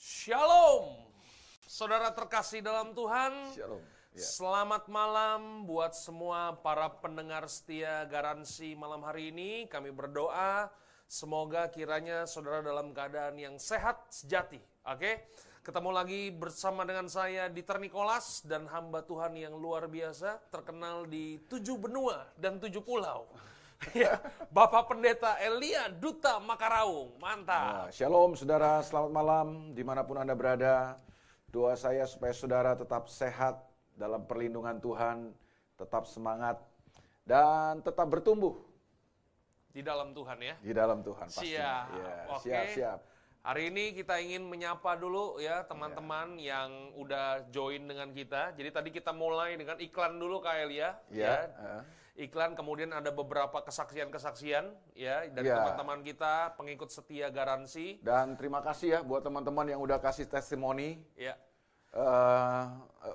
Shalom, saudara terkasih dalam Tuhan. Shalom. Ya. Selamat malam buat semua para pendengar setia garansi malam hari ini. Kami berdoa semoga kiranya saudara dalam keadaan yang sehat sejati. Oke, ketemu lagi bersama dengan saya Dieter Nicholas dan hamba Tuhan yang luar biasa terkenal di tujuh benua dan tujuh pulau. Ya, Bapak Pendeta Elia Duta Makaraung, mantap. Nah, shalom saudara, selamat malam di mana pun Anda berada. Doa saya supaya saudara tetap sehat dalam perlindungan Tuhan, tetap semangat, dan tetap bertumbuh Di dalam Tuhan ya. di dalam Tuhan pasti. Siap. Ya, Oke. siap, siap. Hari ini kita ingin menyapa dulu ya teman-teman Iya. yang udah join dengan kita. Jadi tadi kita mulai dengan iklan dulu Kak Elia. Ya, eh. Iklan kemudian ada beberapa kesaksian-kesaksian ya dari Ya. teman-teman kita pengikut setia garansi. Dan terima kasih ya buat teman-teman yang udah kasih testimoni. Ya. eh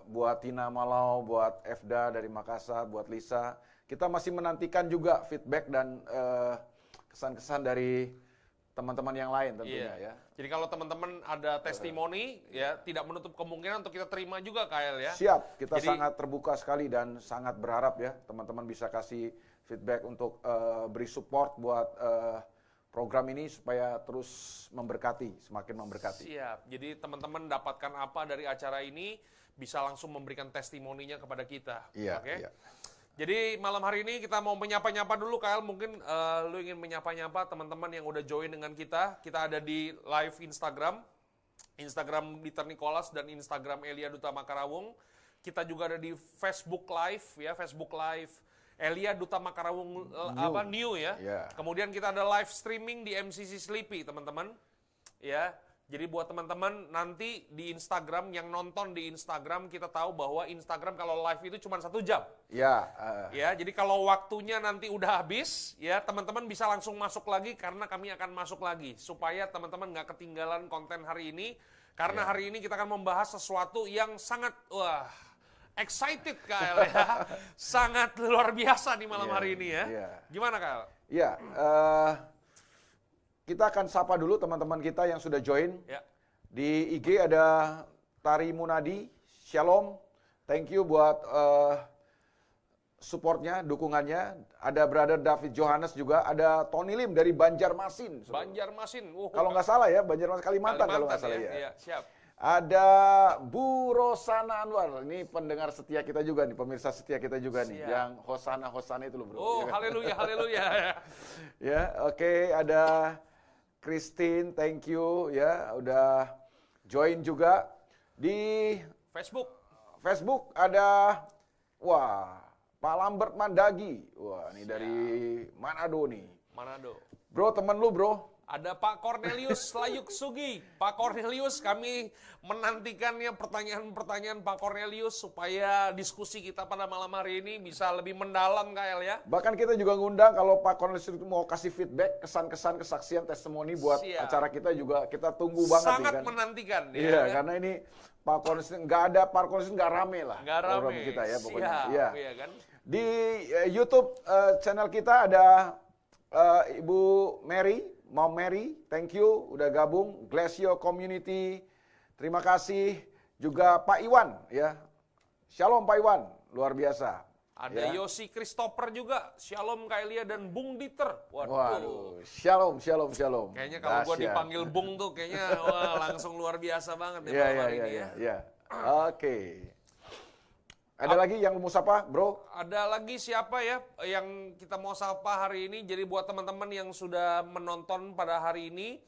buat Tina Malau, buat Efda dari Makassar, buat Lisa. Kita masih menantikan juga feedback dan eh, kesan-kesan dari teman-teman yang lain tentunya Iya. ya. Jadi kalau teman-teman ada testimoni ya tidak menutup kemungkinan untuk kita terima juga Kak ya. Siap, kita Jadi- sangat terbuka sekali dan sangat berharap ya teman-teman bisa kasih feedback untuk eh, beri support buat eh, program ini supaya terus memberkati, semakin memberkati. Siap. Jadi teman-teman dapatkan apa dari acara ini bisa langsung memberikan testimoninya kepada kita. Iya, Oke. iya. Jadi malam hari ini kita mau menyapa-nyapa dulu, Kyle. Mungkin eh, lu ingin menyapa-nyapa teman-teman yang udah join dengan kita. Kita ada di live Instagram, Instagram Dieter Nicholas dan Instagram Elia Duta Makarawung. Kita juga ada di Facebook Live ya, Facebook Live Elia Duta Makarawung eh, New. apa new ya. Iya. Kemudian kita ada live streaming di MCC Sleepy, teman-teman. Ya. Jadi buat teman-teman nanti di Instagram yang nonton di Instagram kita tahu bahwa Instagram kalau live itu cuma satu jam. Ya, eh, Ya, jadi kalau waktunya nanti udah habis, ya teman-teman bisa langsung masuk lagi karena kami akan masuk lagi supaya teman-teman nggak ketinggalan konten hari ini. Karena Ya. hari ini kita akan membahas sesuatu yang sangat wah excited Kyle ya, sangat luar biasa di malam Iya, hari ini ya. iya. Gimana Kyle? ya. eh, kita akan sapa dulu teman-teman kita yang sudah join. Ya, Di IG ada Tari Munadi, Shalom, thank you buat eh, supportnya, dukungannya. Ada Brother David Johannes juga, ada Tony Lim dari Banjarmasin. Banjarmasin. Wuh, Kalau nggak salah ya, Banjarmasin Kalimantan, kalau nggak salah ya. Iya, siap. Ada Bu Rosana Anwar, ini pendengar setia kita juga nih, pemirsa setia kita juga nih, Siap. yang Hosana Hosana itu loh bro. Oh, Ya haleluya, haleluya. Ya, oke ada Christine, thank you ya udah join juga di Facebook. Facebook ada wah Pak Lambert Mandagi. Wah, ini dari Manado nih. Manado. Bro, temen lu, Bro. Ada Pak Cornelius Layuk Sugi. Pak Cornelius, kami menantikannya pertanyaan-pertanyaan Pak Cornelius supaya diskusi kita pada malam hari ini bisa lebih mendalam, KL ya. Bahkan kita juga ngundang kalau Pak Cornelius itu mau kasih feedback, kesan-kesan, kesaksian, testimoni buat Siap. acara kita juga kita tunggu banget Sangat kan. menantikan. ya, Iya, kan? karena ini Pak Cornelius nggak ada Pak Cornelius nggak rame lah Nggak rame. kita ya pokoknya. Siap, Iya. iya kan? Di eh, YouTube eh, channel kita ada eh, Ibu Mary, Mom Mary, thank you udah gabung. Glacio Community, terima kasih. Juga Pak Iwan ya. Shalom Pak Iwan, luar biasa. Ada ya. Yosi Christopher juga, Shalom Kailia dan Bung Dieter. Waduh. Waduh, shalom, shalom, shalom. Kayaknya kalau gua Dahsyat. dipanggil Bung tuh kayaknya wah, langsung luar biasa banget ya Iya, malam iya, hari iya, ini iya, ya. iya. Oke. Ada lagi yang mau sapa, Bro? Ada lagi siapa ya yang kita mau sapa hari ini? Jadi buat teman-teman yang sudah menonton pada hari ini,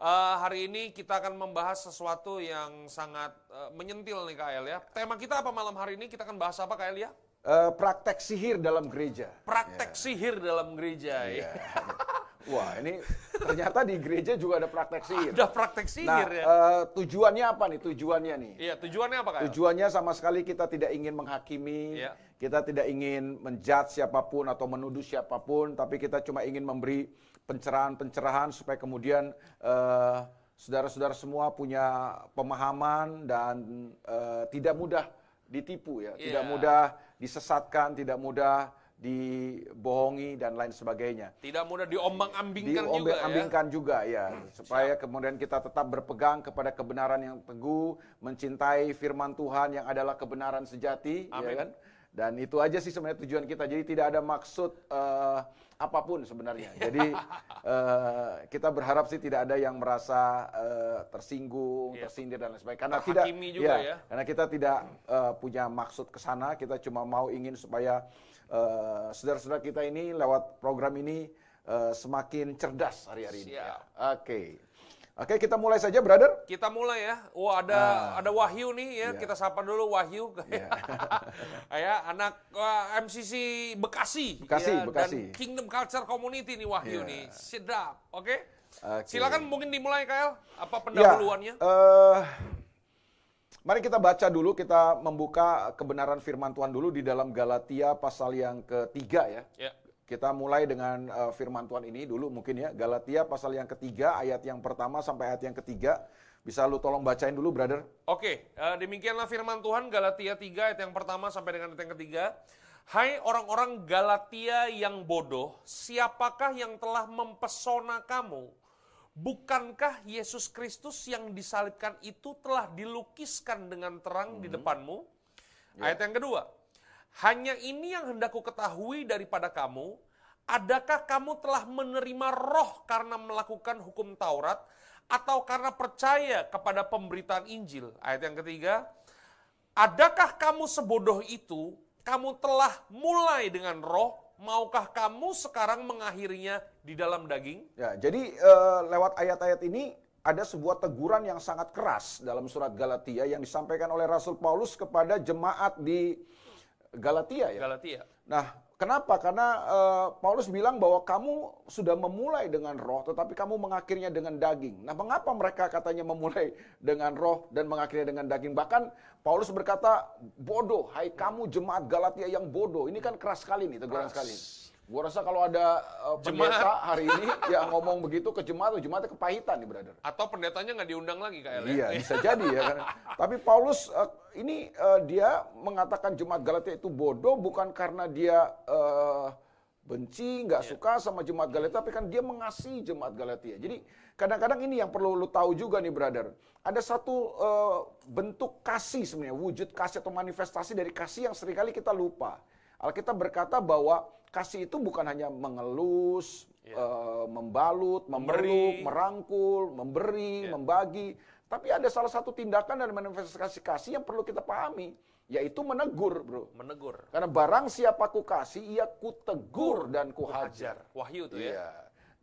eh, hari ini kita akan membahas sesuatu yang sangat eh, menyentil nih KL ya. Tema kita apa malam hari ini? Kita akan bahas apa KL ya? Eh, praktek sihir dalam gereja. Praktek sihir dalam gereja. Iya. ya. Wah, ini ternyata di gereja juga ada praktek sihir. Ada praktek Nah, sihir ya. eh, tujuannya apa nih? Tujuannya nih. Iya, tujuannya apa KL? Tujuannya sama sekali kita tidak ingin menghakimi, Iya. kita tidak ingin menjudge siapa pun atau menuduh siapa pun, tapi kita cuma ingin memberi pencerahan-pencerahan supaya kemudian eh, saudara-saudara semua punya pemahaman dan eh, tidak mudah ditipu ya, tidak Iya. mudah disesatkan, tidak mudah dibohongi dan lain sebagainya. Tidak mudah diombang-ambingkan juga ya. Diombang-ambingkan juga ya, supaya kemudian kita tetap berpegang kepada kebenaran yang teguh, mencintai firman Tuhan yang adalah kebenaran sejati, ya Amin. kan? Dan itu aja sih sebenarnya tujuan kita. Jadi tidak ada maksud eh, apa pun sebenarnya. Jadi eh, kita berharap sih tidak ada yang merasa eh, tersinggung, Iya. tersindir dan lain sebagainya. Karena tidak, Terhakimi juga ya. karena kita tidak eh, punya maksud ke sana. Kita cuma mau ingin supaya eh, saudara-saudara kita ini lewat program ini eh, semakin cerdas hari-hari ini. Siap. Oke, oke kita mulai saja, brother. Kita mulai ya. Wah ada ada Wahyu nih ya. Iya. Kita sapa dulu Wahyu. Iya. ya anak uh, MCC Bekasi. Bekasi, ya, Bekasi. Dan Kingdom Culture Community nih Wahyu Iya. nih. Sedap. Oke. Oke. Silakan mungkin dimulai Kael. Apa Ya, pendahuluannya? eh, mari kita baca dulu, kita membuka kebenaran firman Tuhan dulu di dalam Galatia pasal yang ketiga ya. Ya. Kita mulai dengan eh, firman Tuhan ini dulu mungkin ya. Galatia pasal yang ketiga, ayat yang pertama sampai ayat yang ketiga. Bisa lu tolong bacain dulu, brother? Oke, eh, demikianlah firman Tuhan Galatia 3 ayat yang pertama sampai dengan ayat yang ketiga. Hai orang-orang Galatia yang bodoh, siapakah yang telah mempesona kamu? Bukankah Yesus Kristus yang disalibkan itu telah dilukiskan dengan terang di depanmu? Ayat yang kedua, hanya ini yang hendak ku ketahui daripada kamu, adakah kamu telah menerima roh karena melakukan hukum Taurat, atau karena percaya kepada pemberitaan Injil? Ayat yang ketiga, adakah kamu sebodoh itu, kamu telah mulai dengan roh, maukah kamu sekarang mengakhirinya di dalam daging? Ya, jadi eh, lewat ayat-ayat ini ada sebuah teguran yang sangat keras dalam surat Galatia yang disampaikan oleh Rasul Paulus kepada jemaat di Galatia ya. Galatia. Nah, kenapa? Karena eh, Paulus bilang bahwa kamu sudah memulai dengan roh, tetapi kamu mengakhirinya dengan daging. Nah, mengapa mereka katanya memulai dengan roh dan mengakhirinya dengan daging? Bahkan Paulus berkata, bodoh, hai kamu jemaat Galatia yang bodoh. Ini kan keras sekali nih, teguran Keras. sekali. Gua rasa kalau ada Jemaat. pendeta hari ini yang ngomong begitu ke jemaat, jemaatnya kepahitan nih, brother. Atau pendetanya nggak diundang lagi ya? Iya, bisa jadi ya kan. Tapi Paulus eh, ini eh, dia mengatakan jemaat Galatia itu bodoh bukan karena dia eh, benci, nggak suka sama jemaat Galatia, tapi kan dia mengasihi jemaat Galatia. Jadi kadang-kadang ini yang perlu lu tahu juga nih, brother. Ada satu eh, bentuk kasih sebenarnya, wujud kasih atau manifestasi dari kasih yang sering kali kita lupa. Alkitab berkata bahwa kasih itu bukan hanya mengelus, eh, membalut, memeluk, Memberi. merangkul, memberi, membagi. Tapi ada salah satu tindakan dan manifestasi kasih yang perlu kita pahami, yaitu menegur, bro. Menegur. Karena barang siapa ku kasih, ia ku tegur dan ku hajar. Wahyu tuh ya. Iya.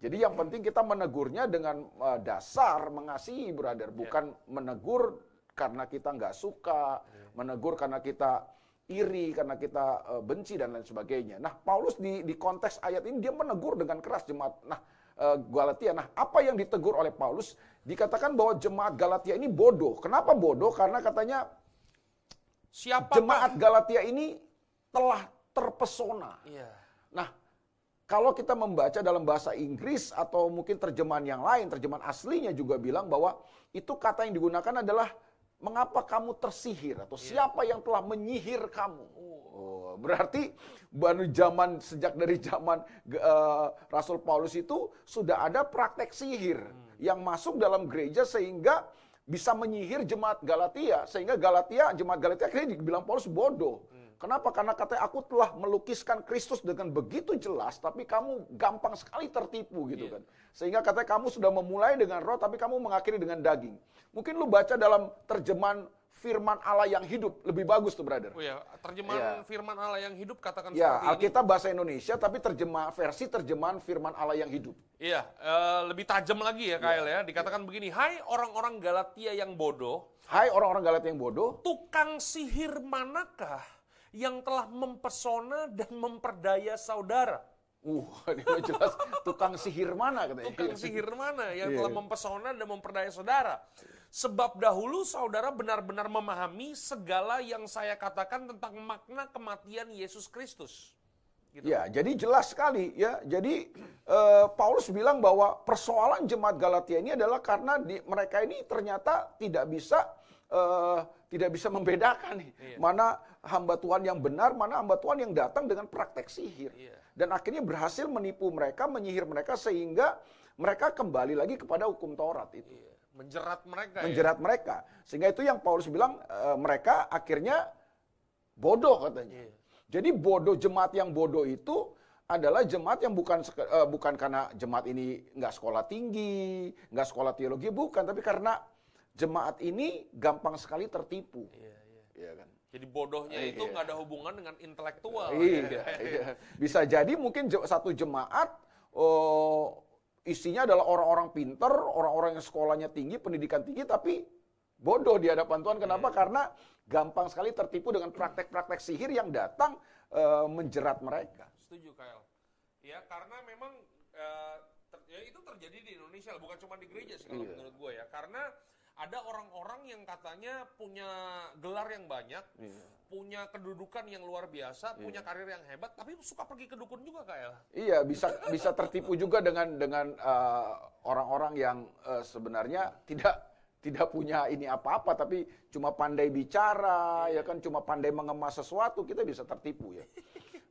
Jadi yang penting kita menegurnya dengan eh, dasar mengasihi, brother. Bukan menegur karena kita nggak suka, menegur karena kita iri, karena kita eh, benci dan lain sebagainya. Nah, Paulus di, di konteks ayat ini dia menegur dengan keras jemaat. Nah, eh, Galatia. Nah, apa yang ditegur oleh Paulus? Dikatakan bahwa jemaat Galatia ini bodoh. Kenapa bodoh? Karena katanya Siapa jemaat Galatia ini telah terpesona. Iya. Nah, kalau kita membaca dalam bahasa Inggris atau mungkin terjemahan yang lain, terjemahan aslinya juga bilang bahwa itu kata yang digunakan adalah mengapa kamu tersihir atau siapa yang telah menyihir kamu. Oh, berarti baru zaman sejak dari zaman eh, Rasul Paulus itu sudah ada praktek sihir yang masuk dalam gereja sehingga bisa menyihir jemaat Galatia sehingga Galatia jemaat Galatia akhirnya dibilang Paulus bodoh. Kenapa? Karena katanya aku telah melukiskan Kristus dengan begitu jelas, tapi kamu gampang sekali tertipu gitu kan. Sehingga katanya kamu sudah memulai dengan roh, tapi kamu mengakhiri dengan daging. Mungkin lu baca dalam terjemahan firman Allah yang hidup, lebih bagus tuh brother. Oh ya, terjemahan Iya. firman Allah yang hidup katakan Ya, seperti ini. Alkitab bahasa Indonesia, tapi terjemah versi terjemahan firman Allah yang hidup. Iya, eh, lebih tajam lagi ya Kael ya. Dikatakan begini, hai orang-orang Galatia yang bodoh, Hai orang-orang Galatia yang bodoh, tukang sihir manakah yang telah mempesona dan memperdaya saudara? uh, ini jelas tukang sihir mana katanya. Tukang sihir mana yang Iya. telah mempesona dan memperdaya saudara? Sebab dahulu saudara benar-benar memahami segala yang saya katakan tentang makna kematian Yesus Kristus. Gitu. Ya, jadi jelas sekali ya. Jadi eh, Paulus bilang bahwa persoalan jemaat Galatia ini adalah karena di, mereka ini ternyata tidak bisa eh, tidak bisa membedakan nih Iya. mana hamba Tuhan yang benar, mana hamba Tuhan yang datang dengan praktek sihir. Iya. Dan akhirnya berhasil menipu mereka, menyihir mereka sehingga mereka kembali lagi kepada hukum Taurat itu. Iya. Menjerat mereka ya. Menjerat mereka. Sehingga itu yang Paulus bilang eh, mereka akhirnya bodoh katanya. Iya. Jadi bodoh jemaat yang bodoh itu adalah jemaat yang bukan eh, bukan karena jemaat ini nggak sekolah tinggi, nggak sekolah teologi, bukan, tapi karena jemaat ini gampang sekali tertipu. Iya, iya. Iya kan? Jadi bodohnya Iya. itu nggak ada hubungan dengan intelektual. Iya, iya. Bisa jadi mungkin satu jemaat oh, isinya adalah orang-orang pinter, orang-orang yang sekolahnya tinggi, pendidikan tinggi, tapi bodoh di hadapan Tuhan. Kenapa? Karena gampang sekali tertipu dengan praktek-praktek sihir yang datang eh, menjerat mereka. Setuju, Kyle. Ya, karena memang eh, ter- ya, itu terjadi di Indonesia, bukan cuma di gereja sih kalau Iya. menurut gue ya. Karena ada orang-orang yang katanya punya gelar yang banyak, punya kedudukan yang luar biasa, Iya. punya karir yang hebat, tapi suka pergi ke dukun juga, Kyle. Iya, bisa bisa tertipu juga dengan dengan eh, orang-orang yang eh, sebenarnya tidak tidak punya ini apa-apa tapi cuma pandai bicara ya kan cuma pandai mengemas sesuatu kita bisa tertipu ya.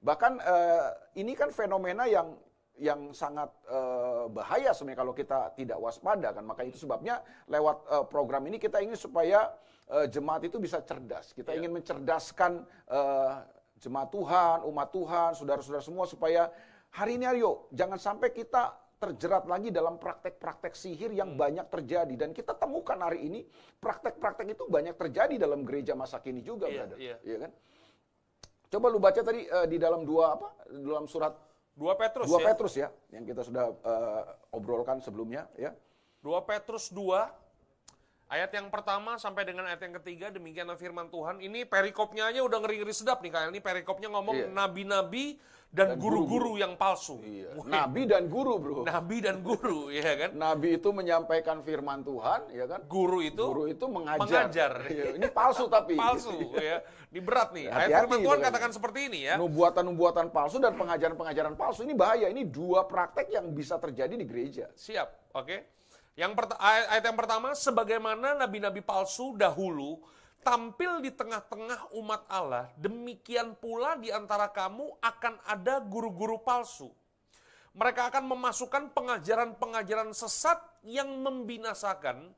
Bahkan eh, ini kan fenomena yang yang sangat eh, bahaya sebenarnya kalau kita tidak waspada kan. Maka itu sebabnya lewat eh, program ini kita ingin supaya eh, jemaat itu bisa cerdas. Kita Iya. ingin mencerdaskan eh, jemaat Tuhan, umat Tuhan, saudara-saudara semua supaya hari ini ayo jangan sampai kita terjerat lagi dalam praktek-praktek sihir yang banyak terjadi dan kita temukan hari ini praktek-praktek itu banyak terjadi dalam gereja masa kini juga, Iya, brother. iya. Iya kan? Coba lu baca tadi eh, di dalam dua apa? Dalam surat Dua Petrus dua ya. Petrus ya, yang kita sudah eh, obrolkan sebelumnya ya. 2 Petrus 2 ayat yang pertama sampai dengan ayat yang ketiga demikianlah firman Tuhan. Ini perikopnya aja udah ngeri-ngeri sedap nih kayak ini perikopnya ngomong Iya. nabi-nabi dan guru-guru yang palsu. Iya. Nabi dan guru, Bro. Nabi dan guru ya kan? Nabi itu menyampaikan firman Tuhan, ya kan? Guru itu Guru itu mengajar. mengajar. Iya, ini palsu tapi. palsu ya. Ini berat nih. Ayat Hati-hati firman itu Tuhan kan. katakan seperti ini ya. Nubuatan-nubuatan palsu dan pengajaran-pengajaran palsu ini bahaya. Ini dua praktek yang bisa terjadi di gereja. Siap, oke. Yang ayat ayat yang pertama, sebagaimana nabi-nabi palsu dahulu tampil di tengah-tengah umat Allah, demikian pula di antara kamu akan ada guru-guru palsu. Mereka akan memasukkan pengajaran-pengajaran sesat yang membinasakan,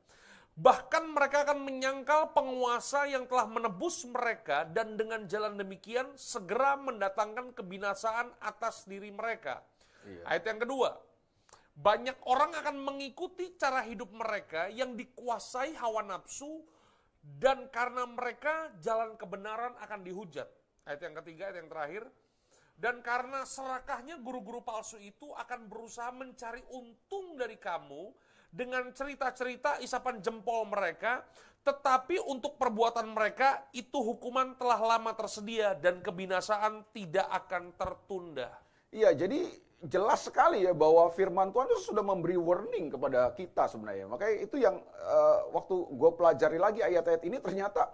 bahkan mereka akan menyangkal penguasa yang telah menebus mereka dan dengan jalan demikian segera mendatangkan kebinasaan atas diri mereka. Ayat yang kedua, banyak orang akan mengikuti cara hidup mereka yang dikuasai hawa nafsu dan karena mereka jalan kebenaran akan dihujat. Ayat yang ketiga, ayat yang terakhir. Dan karena serakahnya guru-guru palsu itu akan berusaha mencari untung dari kamu dengan cerita-cerita isapan jempol mereka, tetapi untuk perbuatan mereka itu hukuman telah lama tersedia dan kebinasaan tidak akan tertunda. Iya, jadi jelas sekali ya bahwa firman Tuhan itu sudah memberi warning kepada kita sebenarnya. Makanya itu yang eh, waktu gue pelajari lagi ayat-ayat ini ternyata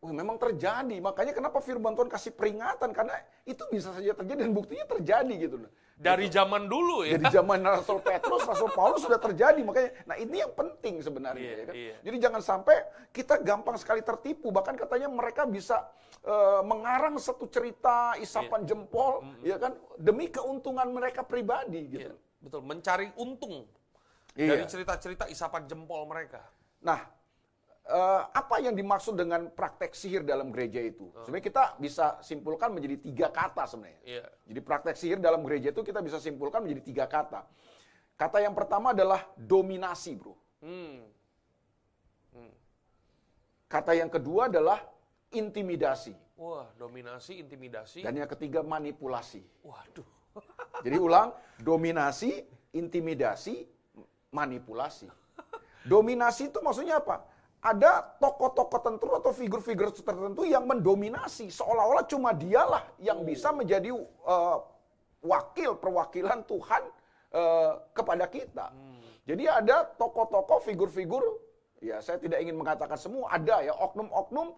Wah, memang terjadi. Makanya kenapa firman Tuhan kasih peringatan karena itu bisa saja terjadi dan buktinya terjadi gitu. Dari zaman dulu ya. Jadi zaman Rasul Petrus, Rasul Paulus sudah terjadi. Makanya, nah ini yang penting sebenarnya. Iya, ya kan? iya. Jadi jangan sampai kita gampang sekali tertipu. Bahkan katanya mereka bisa eh, mengarang satu cerita isapan jempol, ya kan, demi keuntungan mereka pribadi gitu. Iya, betul, mencari untung Iya. dari cerita-cerita isapan jempol mereka. Nah, eh, apa yang dimaksud dengan praktek sihir dalam gereja itu? Oh. Sebenarnya kita bisa simpulkan menjadi tiga kata sebenarnya. Iya. Jadi praktek sihir dalam gereja itu kita bisa simpulkan menjadi tiga kata. Kata yang pertama adalah dominasi, bro. Hmm. Kata yang kedua adalah intimidasi. Wah, dominasi, intimidasi. Dan yang ketiga manipulasi. Waduh. Jadi ulang, dominasi, intimidasi, manipulasi. Dominasi itu maksudnya apa? Ada tokoh-tokoh tertentu atau figur-figur tertentu yang mendominasi. Seolah-olah cuma dialah yang bisa menjadi eh, wakil perwakilan Tuhan eh, kepada kita. Jadi ada tokoh-tokoh, figur-figur, ya saya tidak ingin mengatakan semua, ada ya oknum-oknum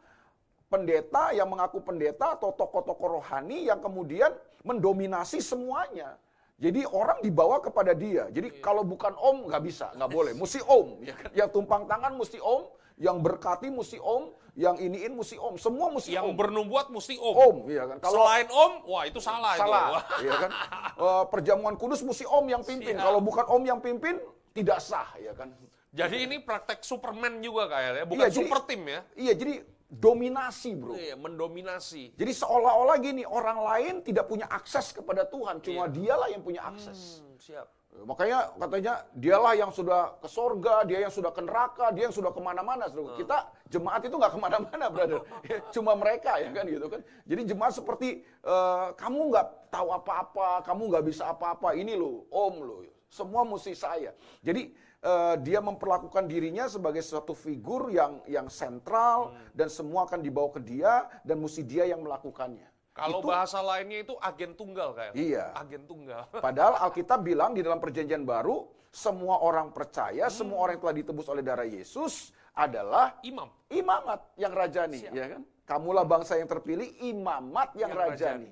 pendeta yang mengaku pendeta atau tokoh-tokoh rohani yang kemudian mendominasi semuanya. Jadi orang dibawa kepada dia. Jadi kalau bukan om nggak bisa, nggak boleh. Mesti om. Ya kan? Yang tumpang tangan mesti om, yang berkati mesti om, yang iniin mesti om, semua mesti Yang om. bernubuat mesti om. om, iya kan. Kalau Selain om, wah itu salah, itu. salah, Wah. ya kan. Eh, perjamuan kudus mesti om yang pimpin. Siap. Kalau bukan om yang pimpin, tidak sah, ya kan. Jadi ini praktek Superman juga kayak ya, bukan Iya, jadi- super tim ya. Iya, jadi dominasi, bro. Iya, mendominasi. Jadi seolah-olah gini, orang lain tidak punya akses kepada Tuhan, cuma dialah yang punya akses. Hmm, siap. Makanya katanya dialah yang sudah ke sorga, dia yang sudah ke neraka, dia yang sudah ke mana-mana. saudara. Kita jemaat itu nggak ke mana-mana, brother. Cuma mereka ya kan gitu kan. Jadi jemaat seperti eh, kamu nggak tahu apa-apa, kamu nggak bisa apa-apa. Ini loh, om loh. Semua mesti saya. Jadi eh, dia memperlakukan dirinya sebagai suatu figur yang yang sentral dan semua akan dibawa ke dia dan mesti dia yang melakukannya. Kalau Itu- bahasa lainnya itu agen tunggal kayak. Iya. Agen tunggal. Padahal Alkitab bilang di dalam perjanjian baru, semua orang percaya, semua orang yang telah ditebus oleh darah Yesus adalah Imam. imamat yang rajani, Siap. ya kan? Kamulah bangsa yang terpilih, imamat yang, Yang rajani.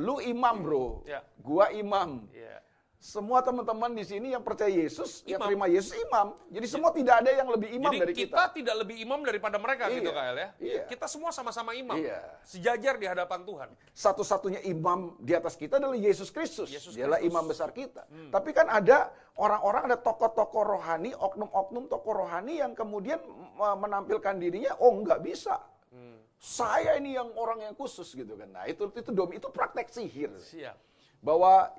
Lu imam, Bro. Ya. Gua imam. Iya. Semua teman-teman di sini yang percaya Yesus, yang Imam. terima Yesus imam. Jadi semua tidak ada yang lebih imam Jadi dari kita, kita. tidak lebih imam daripada mereka Iya. gitu Kael ya. Iya. Kita semua sama-sama imam. Iya. Sejajar di hadapan Tuhan. Satu-satunya imam di atas kita adalah Yesus Kristus. Yesus Dialah imam besar kita. Tapi kan ada orang-orang, ada tokoh-tokoh rohani, oknum-oknum tokoh rohani yang kemudian menampilkan dirinya, oh nggak bisa. Saya ini yang orang yang khusus gitu kan. Nah itu itu domi itu praktek sihir. Siap. Bahwa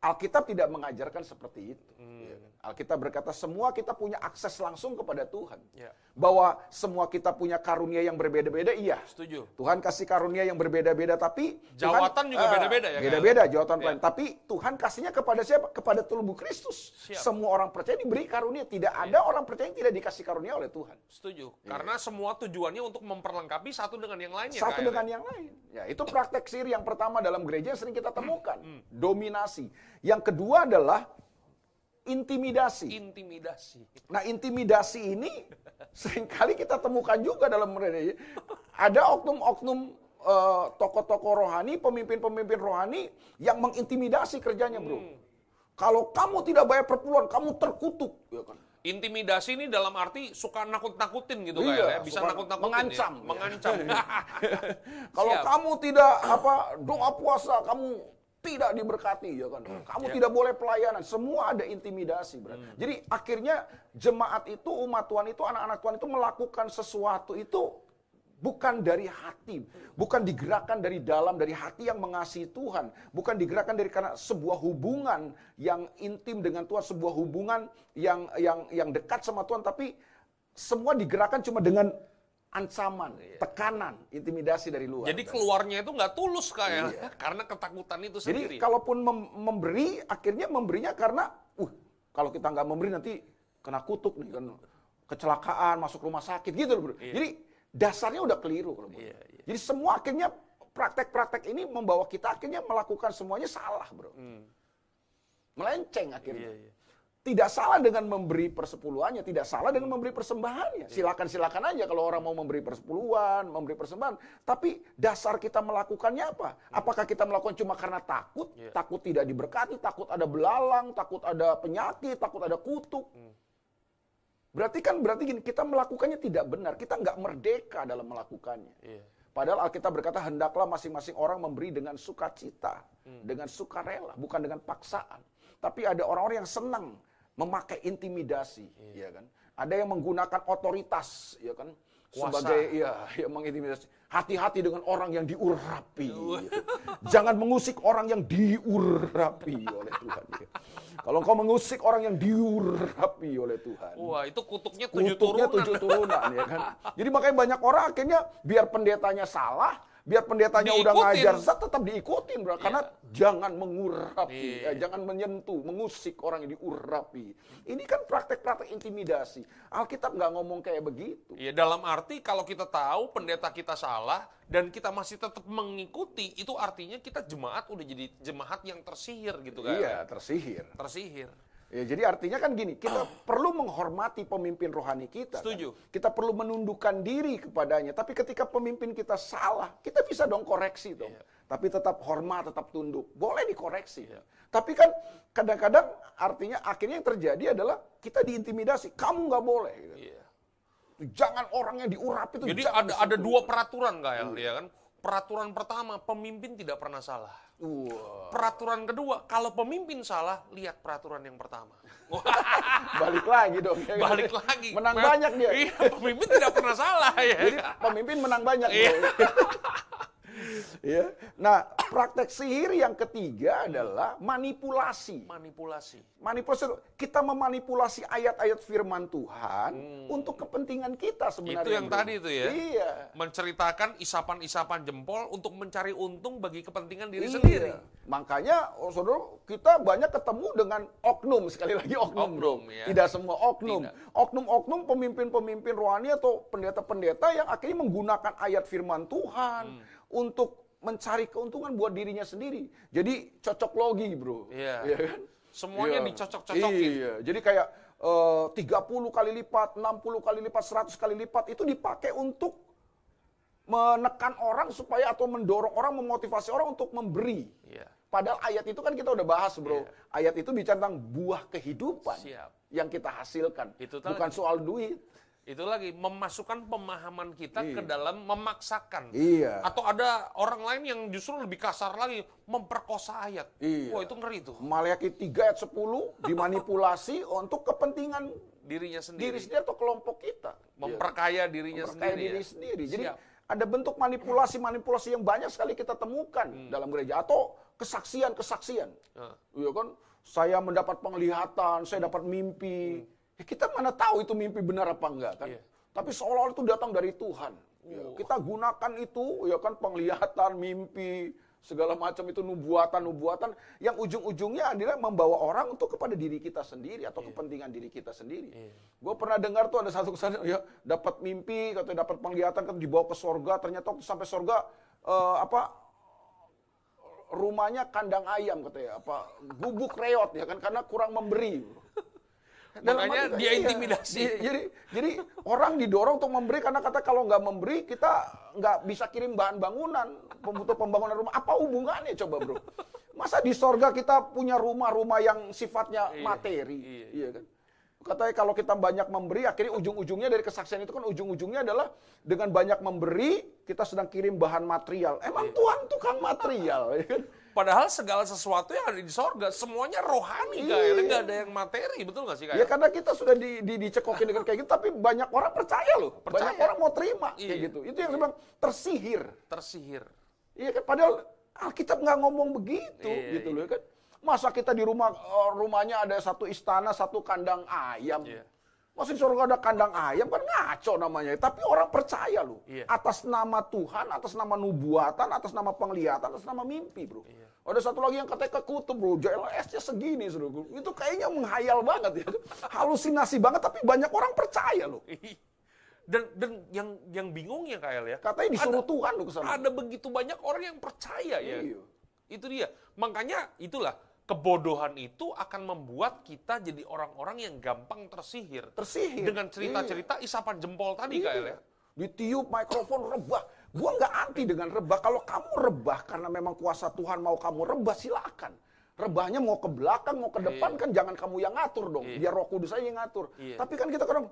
Alkitab tidak mengajarkan seperti itu. Ya kan? Alkitab berkata semua kita punya akses langsung kepada Tuhan. Ya. Bahwa semua kita punya karunia yang berbeda-beda, iya. Setuju. Tuhan kasih karunia yang berbeda-beda tapi Tuhan- Jawatan juga Ah, beda-beda ya, Beda-beda Kak? jawatan Ya. Tuhan. Tapi Tuhan kasihnya kepada siapa? Kepada tubuh Kristus. Siap. Semua orang percaya diberi karunia. Tidak ada orang percaya yang tidak dikasih karunia oleh Tuhan. Setuju. Karena semua tujuannya untuk memperlengkapi satu dengan yang lainnya. Satu dengan ya. yang lain. Ya, itu praktek sihir yang pertama dalam gereja yang sering kita temukan. Hmm. Dominasi. Yang kedua adalah intimidasi. Intimidasi. Nah, intimidasi ini sering kali kita temukan juga dalam gereja. Ada oknum-oknum eh, tokoh-tokoh rohani, pemimpin-pemimpin rohani yang mengintimidasi kerjanya, Bro. Kalau kamu tidak bayar perpuluhan, kamu terkutuk, ya kan? Intimidasi ini dalam arti suka nakut-nakutin gitu Iya, Kael ya. Bisa nakut-nakutin mengancam. ya. Mengancam. Kalau kamu tidak apa doa puasa, kamu tidak diberkati ya kan. Kamu Ya. tidak boleh pelayanan. Semua ada intimidasi, Bro. Hmm. Jadi akhirnya jemaat itu, umat Tuhan itu, anak-anak Tuhan itu melakukan sesuatu itu bukan dari hati, bukan digerakkan dari dalam dari hati yang mengasihi Tuhan, bukan digerakkan dari karena sebuah hubungan yang intim dengan Tuhan, sebuah hubungan yang yang yang dekat sama Tuhan, tapi semua digerakkan cuma dengan ancaman, tekanan, intimidasi dari luar. Jadi keluarnya itu nggak tulus Kael. Iya. Karena ketakutan itu Jadi sendiri. kalaupun mem- memberi, akhirnya memberinya karena, uh, kalau kita nggak memberi nanti kena kutuk nih kan, kecelakaan, masuk rumah sakit gitu loh bro. Iya. Jadi dasarnya udah keliru kalau Iya, iya. Jadi semua akhirnya praktek-praktek ini membawa kita akhirnya melakukan semuanya salah bro. Melenceng akhirnya. Hmm. Iya, iya. Tidak salah dengan memberi persepuluhannya, tidak salah dengan memberi persembahannya. Silakan-silakan aja kalau orang mau memberi persepuluhan, memberi persembahan. Tapi dasar kita melakukannya apa? Apakah kita melakukan cuma karena takut? Iya. Takut tidak diberkati, takut ada belalang, takut ada penyakit, takut ada kutuk. Berarti kan berarti gini, kita melakukannya tidak benar. Kita nggak merdeka dalam melakukannya. Iya. Padahal Alkitab berkata hendaklah masing-masing orang memberi dengan sukacita, dengan sukarela, bukan dengan paksaan. Tapi ada orang-orang yang senang memakai intimidasi, ya kan? Ada yang menggunakan otoritas, ya kan? Kuasa. Sebagai ya, yang mengintimidasi. Hati-hati dengan orang yang diurapi. ya. Jangan mengusik orang yang diurapi oleh Tuhan. ya. Kalau kau mengusik orang yang diurapi oleh Tuhan. Wah, itu kutuknya tujuh Kutuknya turunan. tujuh turunan ya kan. Jadi makanya banyak orang akhirnya biar pendetanya salah, biar pendetanya udah Diikutin. ngajar sesat tetap diikutin bro. Karena jangan mengurapi, Iya. ya, jangan menyentuh, mengusik orang yang diurapi. Ini kan praktek-praktek intimidasi. Alkitab nggak ngomong kayak begitu. Ya dalam arti kalau kita tahu pendeta kita salah dan kita masih tetap mengikuti, itu artinya kita jemaat udah jadi jemaat yang tersihir gitu kan. Iya, tersihir. Tersihir. Ya, jadi artinya kan gini, kita perlu menghormati pemimpin rohani kita. kan. Setuju. Kita perlu menundukkan diri kepadanya. Tapi ketika pemimpin kita salah, kita bisa dong koreksi dong. Iya. Tapi tetap hormat, tetap tunduk. Boleh dikoreksi. Iya. Tapi kan kadang-kadang artinya akhirnya yang terjadi adalah kita diintimidasi. Kamu nggak boleh. gitu. Iya. Jangan orang yang diurapi itu Jadi ada ada dua peraturan Kael, ya kan? Peraturan pertama, pemimpin tidak pernah salah. Wah, Peraturan kedua, kalau pemimpin salah, lihat peraturan yang pertama. Balik lagi dong. ya kan? balik lagi. Menang banyak dia. Iya, pemimpin tidak pernah salah ya. Jadi pemimpin menang banyak. Iya. Iya. Nah, praktek sihir yang ketiga adalah manipulasi. Manipulasi. Manipulasi kita memanipulasi ayat-ayat firman Tuhan untuk kepentingan kita sebenarnya. Hmm. Itu yang bro. tadi itu ya. Iya. Menceritakan isapan-isapan jempol untuk mencari untung bagi kepentingan diri Iya. sendiri. Makanya, oh, saudara, kita banyak ketemu dengan oknum sekali lagi oknum, bro. Oknum, ya. Tidak semua oknum. Oknum-oknum pemimpin-pemimpin rohani atau pendeta-pendeta yang akhirnya menggunakan ayat firman Tuhan Hmm. Untuk mencari keuntungan buat dirinya sendiri. Jadi cocok logi, bro. Iya. kan? Semuanya Iya. dicocok-cocokin. Iya, jadi kayak eh, 30 kali lipat, 60 kali lipat, 100 kali lipat itu dipakai untuk menekan orang supaya atau mendorong orang, memotivasi orang untuk memberi. Iya. Padahal ayat itu kan kita udah bahas, bro. Iya. Ayat itu bicara tentang buah kehidupan Siap. yang kita hasilkan, Itu bukan soal duit. Itu lagi memasukkan pemahaman kita Iya. ke dalam memaksakan. Iya. Atau ada orang lain yang justru lebih kasar lagi, memperkosa ayat. Iya. Wah, itu ngeri tuh. Maliaki 3 ayat 10 dimanipulasi untuk kepentingan Dirinya diri sendiri. sendiri atau kelompok kita. Memperkaya dirinya memperkaya sendiri. diri ya. sendiri. Jadi Siap. ada bentuk manipulasi-manipulasi yang banyak sekali kita temukan Hmm. dalam gereja atau kesaksian-kesaksian. Iya kan? Saya mendapat penglihatan, saya dapat mimpi. Ya, kita mana tahu itu mimpi benar apa enggak kan? Iya. Tapi seolah-olah itu datang dari Tuhan. Ya, Oh. kita gunakan itu ya kan penglihatan, mimpi, segala macam itu nubuatan-nubuatan yang ujung-ujungnya adalah membawa orang untuk kepada diri kita sendiri atau kepentingan diri kita sendiri. Iya. Gue pernah dengar tuh ada satu kesan ya dapat mimpi, katanya dapat penglihatan, katanya dibawa ke sorga, ternyata waktu sampai sorga eh, apa rumahnya kandang ayam katanya apa gubuk reot ya kan karena kurang memberi. Dalam Makanya arti- dia iya. intimidasi. Iya, Jadi jadi orang didorong untuk memberi karena kata kalau nggak memberi kita nggak bisa kirim bahan bangunan untuk pembangunan rumah. Apa hubungannya coba bro? Masa di sorga kita punya rumah-rumah yang sifatnya Iya, materi, iya. iya kan? Katanya kalau kita banyak memberi, akhirnya ujung-ujungnya dari kesaksian itu kan ujung-ujungnya adalah dengan banyak memberi, kita sedang kirim bahan material. Emang Iya. Tuhan tukang material, ya kan? Padahal segala sesuatu yang ada di sorga semuanya rohani Iya. Kak. nggak ada yang materi, betul nggak sih Kak? Ya karena kita sudah di, di, dicekokin dengan kayak gitu, tapi banyak orang percaya loh. Percaya. Banyak orang mau terima kayak Iya. gitu. Itu yang saya bilang tersihir. Tersihir. Iya kan? Padahal Alkitab nggak ngomong begitu, Iya, gitu iya. loh ya kan. Masa kita di rumah eh, rumahnya ada satu istana, satu kandang ayam. Iya. Masa di surga ada kandang ayam kan ngaco namanya. Tapi orang percaya loh. Iya. Atas nama Tuhan, atas nama nubuatan, atas nama penglihatan, atas nama mimpi bro. Iya. Ada satu lagi yang katanya kekutub bro, JLS-nya segini saudara. Itu kayaknya menghayal banget ya. Halusinasi banget tapi banyak orang percaya loh. Dan dan yang yang bingung ya Kael ya. Katanya disuruh Tuhan loh ke sana. Ada begitu banyak orang yang percaya ya. Iya. Itu dia. Makanya itulah kebodohan itu akan membuat kita jadi orang-orang yang gampang tersihir. Tersihir. Dengan cerita-cerita isapan jempol tadi Iya. Kael ya. Ditiup mikrofon rebah. Gua nggak anti dengan rebah. Kalau kamu rebah karena memang kuasa Tuhan mau kamu rebah silakan. Rebahnya mau ke belakang, mau ke depan kan jangan kamu yang ngatur dong. Iya. Biar Roh Kudus aja yang ngatur. Iya. Tapi kan kita kadang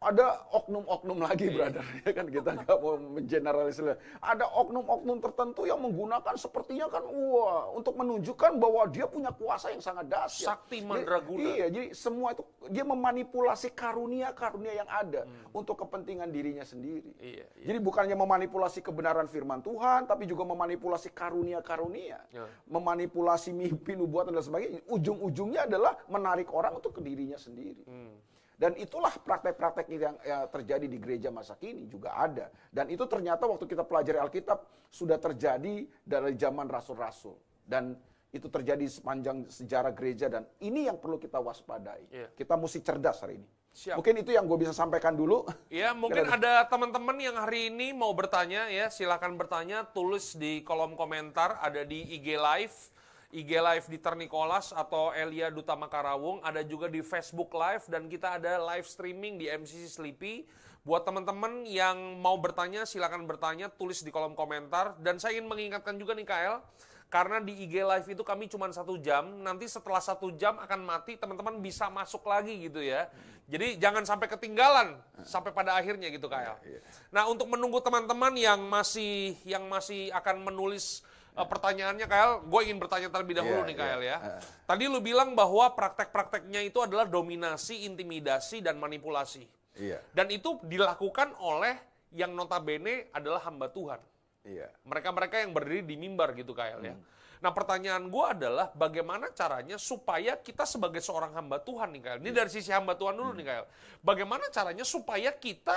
ada oknum-oknum lagi, brother. Ya kan kita nggak mau mengeneralisir. Ada oknum-oknum tertentu yang menggunakan sepertinya kan wah untuk menunjukkan bahwa dia punya kuasa yang sangat dahsyat. Sakti Jadi- mandraguna. Iya, jadi semua itu dia memanipulasi karunia-karunia yang ada untuk kepentingan dirinya sendiri. Hmm. Iya, iya. Jadi bukannya memanipulasi kebenaran firman Tuhan, tapi juga memanipulasi karunia-karunia, Ya. memanipulasi mimpi, nubuatan dan sebagainya. Ujung-ujungnya adalah menarik orang untuk ke dirinya sendiri. Hmm. Dan itulah praktek-praktek yang, yang terjadi di gereja masa kini juga ada. Dan itu ternyata waktu kita pelajari Alkitab sudah terjadi dari zaman rasul-rasul. Dan itu terjadi sepanjang sejarah gereja dan ini yang perlu kita waspadai. Iya. Kita mesti cerdas hari ini. Siap. Mungkin itu yang gue bisa sampaikan dulu. Ya, mungkin ada teman-teman yang hari ini mau bertanya ya, silakan bertanya, tulis di kolom komentar, ada di IG Live, IG Live di Ternikolas atau Elia Duta Makarawung, ada juga di Facebook Live dan kita ada live streaming di MCC Sleepy. Buat teman-teman yang mau bertanya, silakan bertanya, tulis di kolom komentar. Dan saya ingin mengingatkan juga nih Kael, Karena di IG Live itu kami cuma satu jam, nanti setelah satu jam akan mati, teman-teman bisa masuk lagi gitu ya. Jadi jangan sampai ketinggalan sampai pada akhirnya gitu Kyle. Nah untuk menunggu teman-teman yang masih yang masih akan menulis uh, pertanyaannya Kyle, gue ingin bertanya terlebih dahulu Iya, nih iya. Kyle ya. Uh. Tadi lu bilang bahwa praktek-prakteknya itu adalah dominasi, intimidasi, dan manipulasi. Iya. Dan itu dilakukan oleh yang notabene adalah hamba Tuhan. Iya. Mereka-mereka yang berdiri di mimbar gitu Kyle ya. Nah pertanyaan gue adalah bagaimana caranya supaya kita sebagai seorang hamba Tuhan nih Kyle. Ini dari sisi hamba Tuhan dulu nih Kyle. Bagaimana caranya supaya kita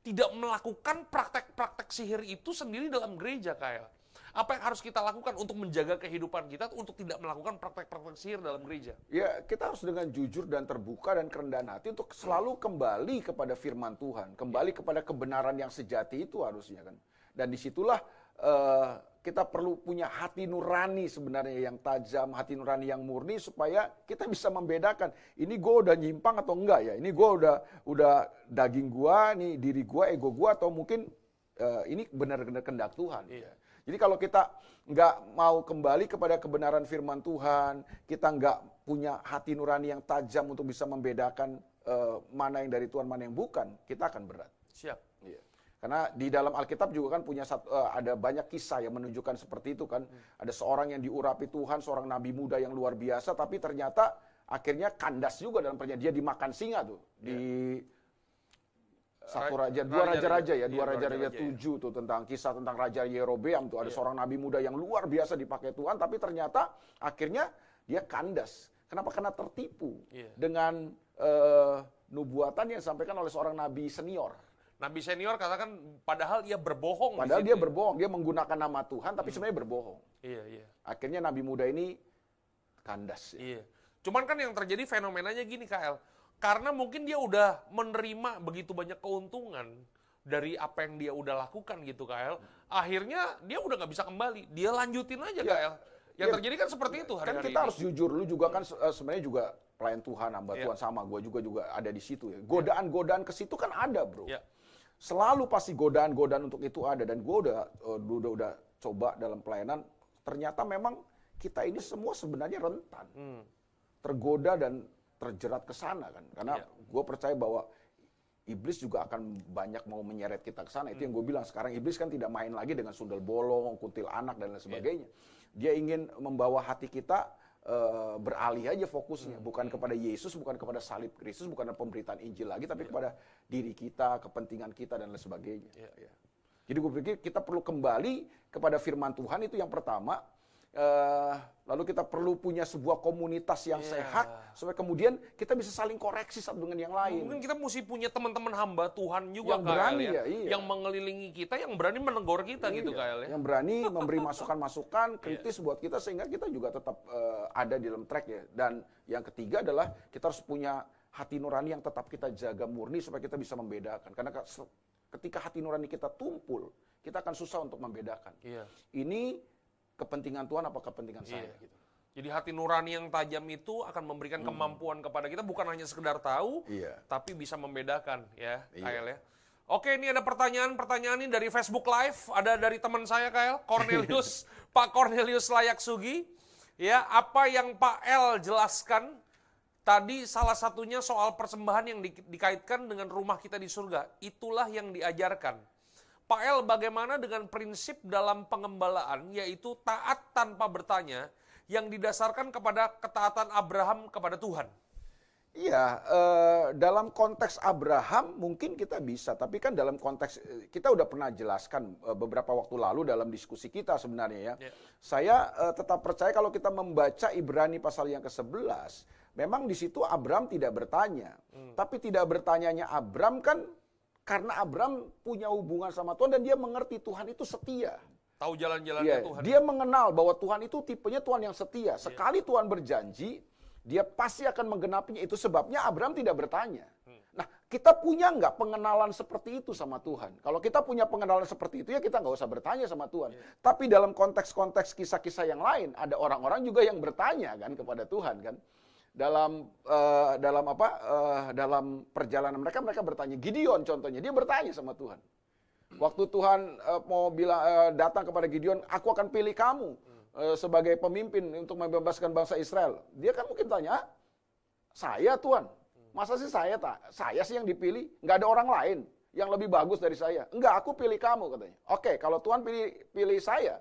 tidak melakukan praktek-praktek sihir itu sendiri dalam gereja Kyle. Apa yang harus kita lakukan untuk menjaga kehidupan kita untuk tidak melakukan praktek-praktek sihir dalam gereja? Ya, kita harus dengan jujur dan terbuka dan kerendahan hati untuk selalu kembali kepada firman Tuhan, kembali kepada kebenaran yang sejati itu harusnya kan. Dan di situlah eh, kita perlu punya hati nurani sebenarnya yang tajam, hati nurani yang murni supaya kita bisa membedakan ini gue udah nyimpang atau enggak ya, ini gue udah udah daging gua, nih diri gua, ego gua atau mungkin eh, ini benar-benar kehendak Tuhan. Iya. Jadi kalau kita nggak mau kembali kepada kebenaran firman Tuhan, kita nggak punya hati nurani yang tajam untuk bisa membedakan eh, mana yang dari Tuhan, mana yang bukan, kita akan berat. Siap. Iya. Karena di dalam Alkitab juga kan punya satu, eh, ada banyak kisah yang menunjukkan seperti itu kan. Ada seorang yang diurapi Tuhan, seorang nabi muda yang luar biasa, tapi ternyata akhirnya kandas juga dalam perjanjian. Dia dimakan singa tuh di satu Ra- raja, dua raja- raja-raja ya, iya, dua dua raja-raja raja-raja, ya. tujuh tuh tentang kisah tentang Raja Yerobeam tuh ada Iya. seorang nabi muda yang luar biasa dipakai Tuhan, tapi ternyata akhirnya dia kandas. Kenapa? Karena tertipu Iya. dengan eh, nubuatan yang disampaikan oleh seorang nabi senior. Nabi senior katakan padahal ia berbohong. Padahal dia ya. berbohong, dia menggunakan nama Tuhan, tapi sebenarnya berbohong. Iya, iya. Akhirnya nabi muda ini kandas. Iya. Cuman kan yang terjadi fenomenanya gini KL. Karena mungkin dia udah menerima begitu banyak keuntungan dari apa yang dia udah lakukan gitu KL. Akhirnya dia udah nggak bisa kembali. Dia lanjutin aja Ya. KL. Yang Ya. terjadi kan seperti itu kan hari-hari kita ini. harus jujur, lu juga kan eh, sebenarnya juga pelayan Tuhan, hamba Iya. Tuhan sama, gue juga juga ada di situ ya. Godaan-godaan ke situ kan ada bro. Ya. Selalu pasti godaan-godaan untuk itu ada dan gue udah, eh, udah udah coba dalam pelayanan. Ternyata memang kita ini semua sebenarnya rentan, Hmm. tergoda dan terjerat ke sana kan. Karena Iya. gue percaya bahwa iblis juga akan banyak mau menyeret kita ke sana. Itu yang gue bilang sekarang iblis kan tidak main lagi dengan sundal bolong, kuntil anak dan lain sebagainya. Dia ingin membawa hati kita eh, beralih aja fokusnya, bukan kepada Yesus, bukan kepada salib Kristus, bukan kepada pemberitaan Injil lagi, tapi kepada diri kita, kepentingan kita dan lain sebagainya. Iya. Ya. Jadi gue pikir kita perlu kembali kepada firman Tuhan itu yang pertama. Eh, lalu kita perlu punya sebuah komunitas yang Iya. sehat supaya kemudian kita bisa saling koreksi satu dengan yang lain. Mungkin kita mesti punya teman-teman hamba Tuhan juga Yang berani ya. ya, iya. Yang mengelilingi kita, yang berani menegur kita gitu Iya, KL ya. Yang berani memberi masukan-masukan kritis buat kita sehingga kita juga tetap eh, ada di dalam track ya. Dan yang ketiga adalah kita harus punya hati nurani yang tetap kita jaga murni supaya kita bisa membedakan. Karena ketika hati nurani kita tumpul, kita akan susah untuk membedakan. Iya. Ini kepentingan Tuhan apa kepentingan saya Iya. gitu. Jadi hati nurani yang tajam itu akan memberikan kemampuan kepada kita bukan hanya sekedar tahu, Iya. tapi bisa membedakan ya, Iya. Kael ya. Oke, ini ada pertanyaan-pertanyaan ini dari Facebook Live, ada dari teman saya Kael, Cornelius, Pak Cornelius Layak Sugi. Ya, apa yang Pak L jelaskan tadi salah satunya soal persembahan yang di- dikaitkan dengan rumah kita di surga. Itulah yang diajarkan. Pak El, bagaimana dengan prinsip dalam pengembalaan yaitu taat tanpa bertanya yang didasarkan kepada ketaatan Abraham kepada Tuhan? Iya, eh, dalam konteks Abraham mungkin kita bisa, tapi kan dalam konteks eh, kita udah pernah jelaskan eh, beberapa waktu lalu dalam diskusi kita sebenarnya ya. Ya. Saya eh, tetap percaya kalau kita membaca Ibrani pasal yang ke-11, memang di situ Abraham tidak bertanya. Tapi tidak bertanyanya Abraham kan karena Abraham punya hubungan sama Tuhan dan dia mengerti Tuhan itu setia. Tahu jalan-jalannya Iya, Tuhan. dia mengenal bahwa Tuhan itu tipenya Tuhan yang setia. Sekali Tuhan berjanji, dia pasti akan menggenapinya. Itu sebabnya Abraham tidak bertanya. Nah, kita punya nggak pengenalan seperti itu sama Tuhan? Kalau kita punya pengenalan seperti itu, ya kita nggak usah bertanya sama Tuhan. Tapi dalam konteks-konteks kisah-kisah yang lain, ada orang-orang juga yang bertanya kan kepada Tuhan kan. Dalam eh, dalam apa? eh, dalam perjalanan mereka, mereka bertanya. Gideon contohnya, dia bertanya sama Tuhan. Waktu Tuhan eh, mau bilang eh, datang kepada Gideon, aku akan pilih kamu. eh, sebagai pemimpin untuk membebaskan bangsa Israel. Dia kan mungkin tanya, "Ah, saya Tuhan, masa sih saya tak? Saya sih yang dipilih, nggak ada orang lain yang lebih bagus dari saya. Enggak, aku pilih kamu katanya. Oke, kalau Tuhan pilih pilih saya,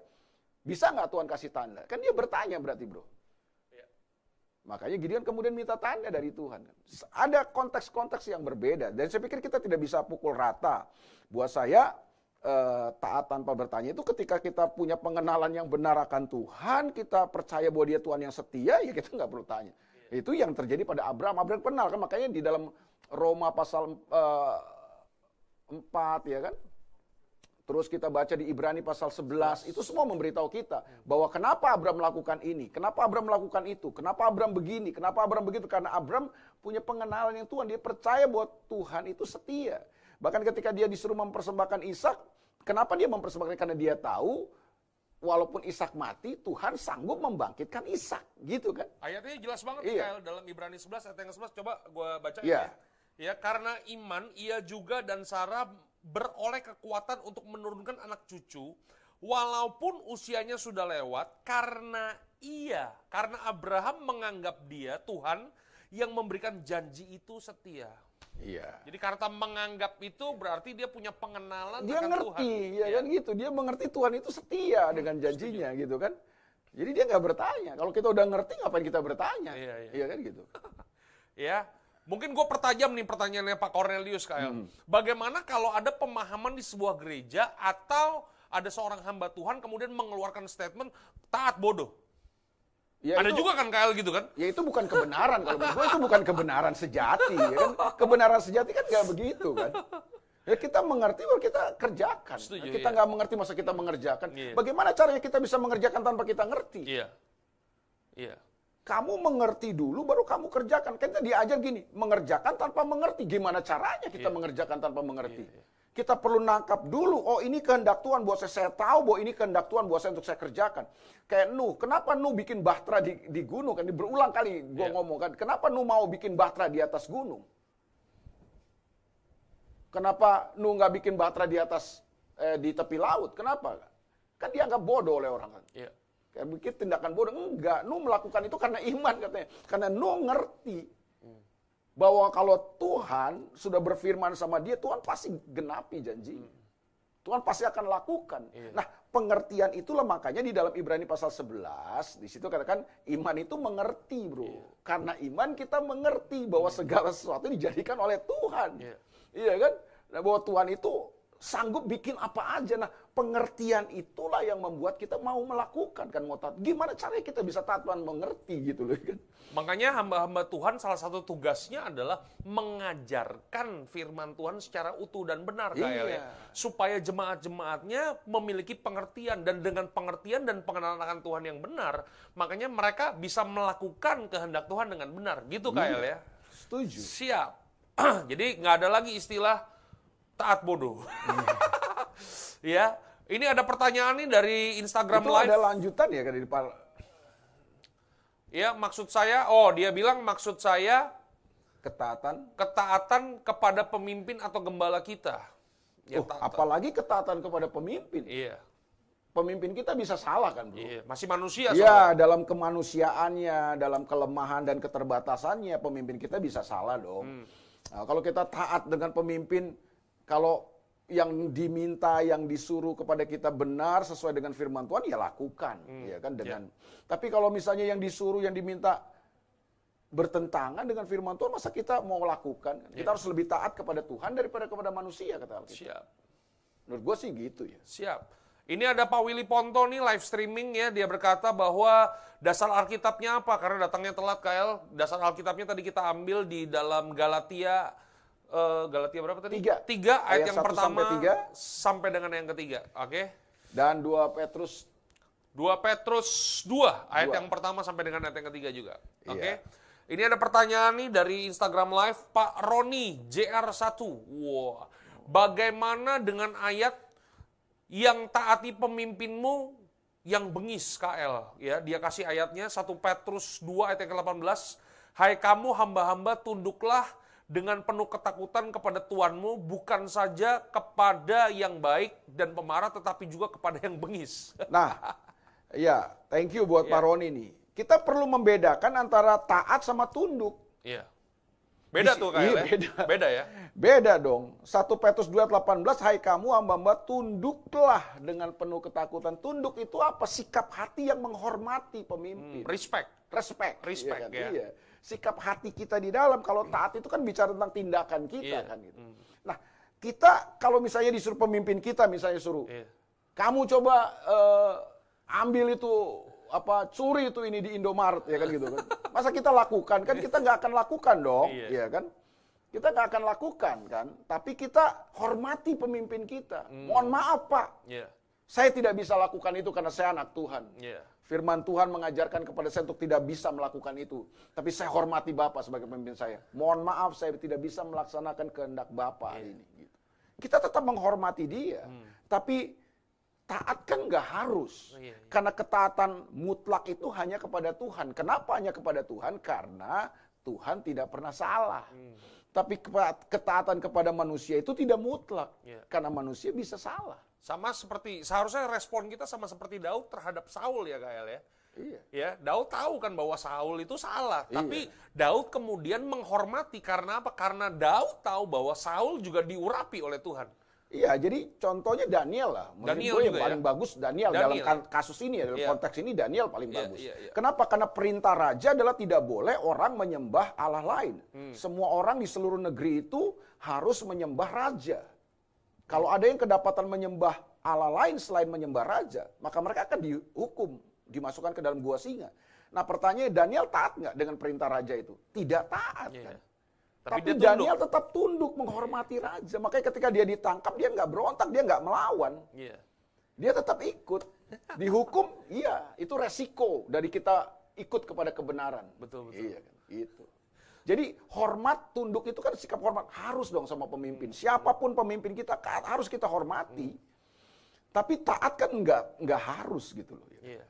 bisa nggak Tuhan kasih tanda? Kan dia bertanya berarti bro. Makanya Gideon kemudian minta tanda dari Tuhan. Ada konteks-konteks yang berbeda. Dan saya pikir kita tidak bisa pukul rata. Buat saya, eh, taat tanpa bertanya itu ketika kita punya pengenalan yang benar akan Tuhan, kita percaya bahwa dia Tuhan yang setia, ya kita nggak perlu tanya. Itu yang terjadi pada Abraham. Abraham kenal kan, makanya di dalam Roma pasal eh, 4 ya kan. Terus kita baca di Ibrani pasal 11, itu semua memberitahu kita bahwa kenapa Abraham melakukan ini, kenapa Abraham melakukan itu, kenapa Abraham begini, kenapa Abraham begitu, karena Abraham punya pengenalan yang Tuhan, dia percaya bahwa Tuhan itu setia. Bahkan ketika dia disuruh mempersembahkan Ishak, kenapa dia mempersembahkan? Karena dia tahu walaupun Ishak mati, Tuhan sanggup membangkitkan Ishak, gitu kan? Ayatnya jelas banget Iya. Mikael dalam Ibrani 11 ayat yang 11 coba gua baca Iya. ya. Ya, karena iman ia juga dan Sarah beroleh kekuatan untuk menurunkan anak cucu walaupun usianya sudah lewat karena ia, karena Abraham menganggap dia Tuhan yang memberikan janji itu setia. Iya. Jadi karena menganggap itu berarti dia punya pengenalan Dia akan ngerti, Tuhan. ya kan gitu. Dia mengerti Tuhan itu setia dengan janjinya, gitu kan? Jadi dia nggak bertanya. Kalau kita udah ngerti, ngapain kita bertanya? Iya, iya. kan gitu. Ya, mungkin gue pertajam nih pertanyaannya Pak Cornelius KL. Bagaimana kalau ada pemahaman di sebuah gereja atau ada seorang hamba Tuhan kemudian mengeluarkan statement taat bodoh? Ya, ada itu- juga kan KL gitu kan? Ya itu bukan kebenaran kalau menurut gue itu bukan kebenaran sejati ya kan. Kebenaran sejati kan nggak begitu kan. Ya kita mengerti baru kita kerjakan. Setuju, kita iya. nggak mengerti masa kita mengerjakan. Iya. Bagaimana caranya kita bisa mengerjakan tanpa kita ngerti? Iya. Iya. Kamu mengerti dulu baru kamu kerjakan. Kita diajar gini, mengerjakan tanpa mengerti. Gimana caranya kita Iya. mengerjakan tanpa mengerti? Iya, iya. Kita perlu nangkap dulu, oh ini kehendak Tuhan buat saya. Saya tahu bahwa ini kehendak Tuhan buat saya untuk saya kerjakan. Kayak Nuh, kenapa Nuh bikin bahtera di, di gunung? Kan berulang kali gue Iya. ngomong kan, kenapa Nuh mau bikin bahtera di atas gunung? Kenapa Nuh nggak bikin bahtera di atas eh, di tepi laut? Kenapa? Kan dianggap bodoh oleh orang kan. Iya. Kayak bikin tindakan bodoh. Enggak, Nuh melakukan itu karena iman katanya. Karena Nuh ngerti bahwa kalau Tuhan sudah berfirman sama dia, Tuhan pasti genapi janji. Tuhan pasti akan lakukan. Iya. Nah, pengertian itulah makanya di dalam Ibrani pasal 11, di situ katakan iman itu mengerti, Bro. Iya. Karena iman kita mengerti bahwa segala sesuatu dijadikan oleh Tuhan. Iya. Iya kan? Nah, bahwa Tuhan itu sanggup bikin apa aja. Nah, pengertian itulah yang membuat kita mau melakukan kan mau taat. Gimana caranya kita bisa taat Tuhan mengerti gitu loh kan? Makanya hamba-hamba Tuhan salah satu tugasnya adalah mengajarkan firman Tuhan secara utuh dan benar KL ya. Iya. Supaya jemaat-jemaatnya memiliki pengertian dan dengan pengertian dan pengenalan akan Tuhan yang benar, makanya mereka bisa melakukan kehendak Tuhan dengan benar. Gitu KL ya. Setuju. Siap. Jadi nggak ada lagi istilah taat bodoh. ya. Ini ada pertanyaan nih dari Instagram itu Live. ada lanjutan ya kan di depan. Ya, maksud saya, oh dia bilang maksud saya Ketaatan. ketaatan kepada pemimpin atau gembala kita. Ya, Oh, taat- apalagi ketaatan kepada pemimpin. Iya, Pemimpin kita bisa salah kan, Bro? iya, masih manusia. Ya, dalam kemanusiaannya, dalam kelemahan dan keterbatasannya, pemimpin kita bisa salah dong. Nah, kalau kita taat dengan pemimpin, kalau yang diminta, yang disuruh kepada kita benar sesuai dengan firman Tuhan, ya lakukan, ya kan dengan. Tapi kalau misalnya yang disuruh, yang diminta bertentangan dengan firman Tuhan, masa kita mau lakukan? Kita harus lebih taat kepada Tuhan daripada kepada manusia, kata Alkitab. Siap, Menurut gue sih gitu ya. siap. Ini ada Pak Willy Ponto nih live streaming ya, dia berkata bahwa dasar Alkitabnya apa? Karena datangnya telat KL, dasar Alkitabnya tadi kita ambil di dalam Galatia eh, Galatia berapa tadi? Tiga. Tiga ayat, Ayat yang pertama sampai tiga. sampai dengan yang ketiga. Oke. Dan 2 Petrus 2 Petrus 2 ayat Dua. yang pertama sampai dengan ayat yang ketiga juga. Oke. Iya. Ini ada pertanyaan nih dari Instagram Live Pak Roni JR1. Wah. Bagaimana dengan ayat yang taati pemimpinmu yang bengis KL ya dia kasih ayatnya 1 Petrus 2 ayat yang ke-18 Hai kamu hamba-hamba tunduklah dengan penuh ketakutan kepada Tuanmu bukan saja kepada yang baik dan pemarah tetapi juga kepada yang bengis Nah, Ya, thank you buat Iya. Pak Roni nih. Kita perlu membedakan antara taat sama tunduk. Iya. Beda Di- tuh kayak iya, ya. beda. Beda ya. Beda dong. 1 Petrus 2:18, hai kamu hamba-hamba tunduklah dengan penuh ketakutan. Tunduk itu apa? Sikap hati yang menghormati pemimpin. Respect. Respect. Respect, iya kan? ya. Iya. Sikap hati kita di dalam. Kalau taat itu kan bicara tentang tindakan kita Iya. kan gitu. Nah, kita kalau misalnya disuruh pemimpin kita misalnya suruh Iya. kamu coba eh, ambil itu apa curi itu ini di Indomaret ya kan gitu kan. Masa kita lakukan kan kita nggak akan lakukan dong, Iya. ya kan? Kita nggak akan lakukan kan, tapi kita hormati pemimpin kita. Mohon maaf Pak, Iya. saya tidak bisa lakukan itu karena saya anak Tuhan. Iya. Firman Tuhan mengajarkan kepada saya untuk tidak bisa melakukan itu. Tapi saya hormati Bapak sebagai pemimpin saya. Mohon maaf saya tidak bisa melaksanakan kehendak Bapak hari ini. Gitu. Kita tetap menghormati dia. Tapi taat kan nggak harus. Iya, iya. Karena ketaatan mutlak itu hanya kepada Tuhan. Kenapa hanya kepada Tuhan? Karena Tuhan tidak pernah salah. Tapi kepa- ketaatan kepada manusia itu tidak mutlak. Iya. Karena manusia bisa salah. Sama seperti seharusnya respon kita sama seperti Daud terhadap Saul ya Kael ya. Iya. Ya, Daud tahu kan bahwa Saul itu salah, Iya. tapi Daud kemudian menghormati karena apa? Karena Daud tahu bahwa Saul juga diurapi oleh Tuhan. Iya, jadi contohnya Daniel lah. Menurut Daniel gue yang juga ya? paling bagus Daniel, Daniel. dalam kan- kasus ini ya, dalam Iya. konteks ini Daniel paling Iya, bagus. iya, iya. Kenapa? Karena perintah raja adalah tidak boleh orang menyembah Allah lain. Hmm. Semua orang di seluruh negeri itu harus menyembah raja. Kalau ada yang kedapatan menyembah Allah lain selain menyembah raja, maka mereka akan dihukum, dimasukkan ke dalam gua singa. Nah pertanyaannya Daniel taat nggak dengan perintah raja itu? Tidak taat Iya. kan. Tapi, Tapi, dia tunduk. Daniel tetap tunduk menghormati raja. Makanya ketika dia ditangkap dia nggak berontak, dia nggak melawan. Iya. Dia tetap ikut. Dihukum, iya, itu resiko dari kita ikut kepada kebenaran. Betul, betul. Iya kan, itu. Jadi hormat, tunduk itu kan sikap hormat harus dong sama pemimpin. Siapa pun pemimpin kita harus kita hormati. Tapi taat kan nggak nggak harus gitu loh. Iya.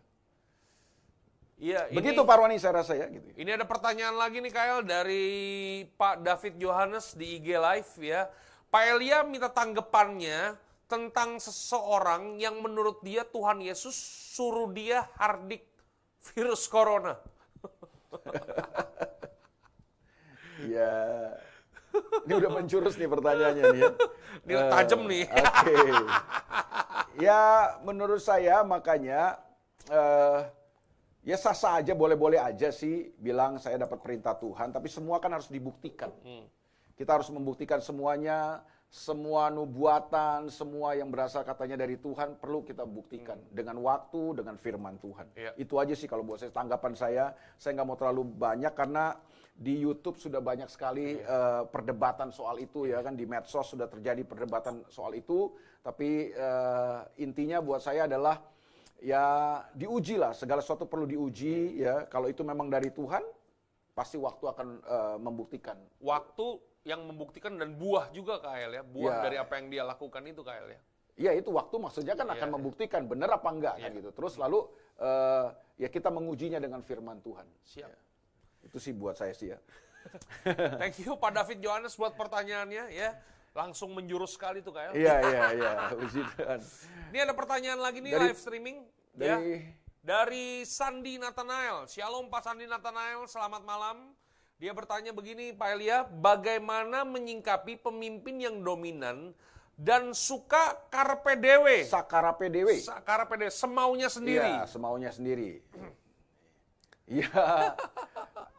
Iya, Begitu ini, Pak Rwani saya rasa ya gitu. Ini ada pertanyaan lagi nih Kael dari Pak David Johannes di IG Live ya. Pak Elia minta tanggapannya tentang seseorang yang menurut dia Tuhan Yesus suruh dia hardik virus corona. Iya. Ini udah menjurus nih pertanyaannya nih ya. Ini tajam nih. Oke. Ya menurut saya makanya eh, ya sah-sah aja boleh-boleh aja sih bilang saya dapat perintah Tuhan, tapi semua kan harus dibuktikan. Hmm. Kita harus membuktikan semuanya, semua nubuatan, semua yang berasal katanya dari Tuhan perlu kita buktikan dengan waktu, dengan firman Tuhan. Hmm. Iya. Itu aja sih kalau buat saya tanggapan saya. Saya nggak mau terlalu banyak karena di YouTube sudah banyak sekali eh, perdebatan soal itu ya kan di medsos sudah terjadi perdebatan soal itu. Tapi eh, intinya buat saya adalah ya diuji lah segala sesuatu perlu diuji ya. Kalau itu memang dari Tuhan pasti waktu akan eh, membuktikan. Waktu yang membuktikan dan buah juga Kael ya. Buah Ya. dari apa yang dia lakukan itu Kael ya. Iya itu waktu maksudnya kan akan Iya, membuktikan benar apa enggak kan Iya. gitu. Terus lalu eh, ya kita mengujinya dengan firman Tuhan. Siap. Itu sih buat saya sih ya. Thank you Pak David Johannes buat pertanyaannya ya. Langsung menjurus sekali tuh Kael. Iya iya iya. Puji Tuhan. Ini ada pertanyaan lagi nih Dari- live streaming ya. Dari Dari Sandi Nathanael. Shalom Pak Sandi Nathanael, selamat malam. Dia bertanya begini Pak Elia, bagaimana menyingkapi pemimpin yang dominan dan suka karpe dewe? Sakara PDW. Sa- Karpe dewe, semaunya sendiri. Iya, semaunya sendiri. Iya.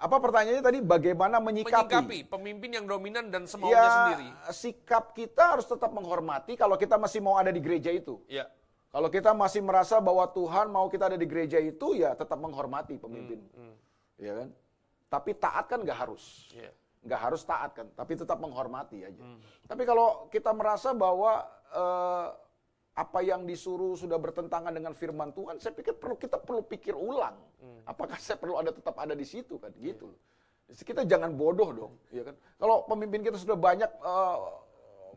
Apa pertanyaannya tadi? Bagaimana menyikapi? Menyingkapi pemimpin yang dominan dan semaunya Ya, sendiri. sikap kita harus tetap menghormati kalau kita masih mau ada di gereja itu. Ya, Kalau kita masih merasa bahwa Tuhan mau kita ada di gereja itu, ya tetap menghormati pemimpin. Hmm, Ya kan? Tapi taat kan nggak harus. ya. Nggak harus taat kan, tapi tetap menghormati aja. Hmm. Tapi kalau kita merasa bahwa eh, apa yang disuruh sudah bertentangan dengan firman Tuhan, saya pikir perlu kita perlu pikir ulang. Hmm. Apakah saya perlu ada tetap ada di situ kan? Gitu. Kita jangan bodoh dong, ya kan? Kalau pemimpin kita sudah banyak eh,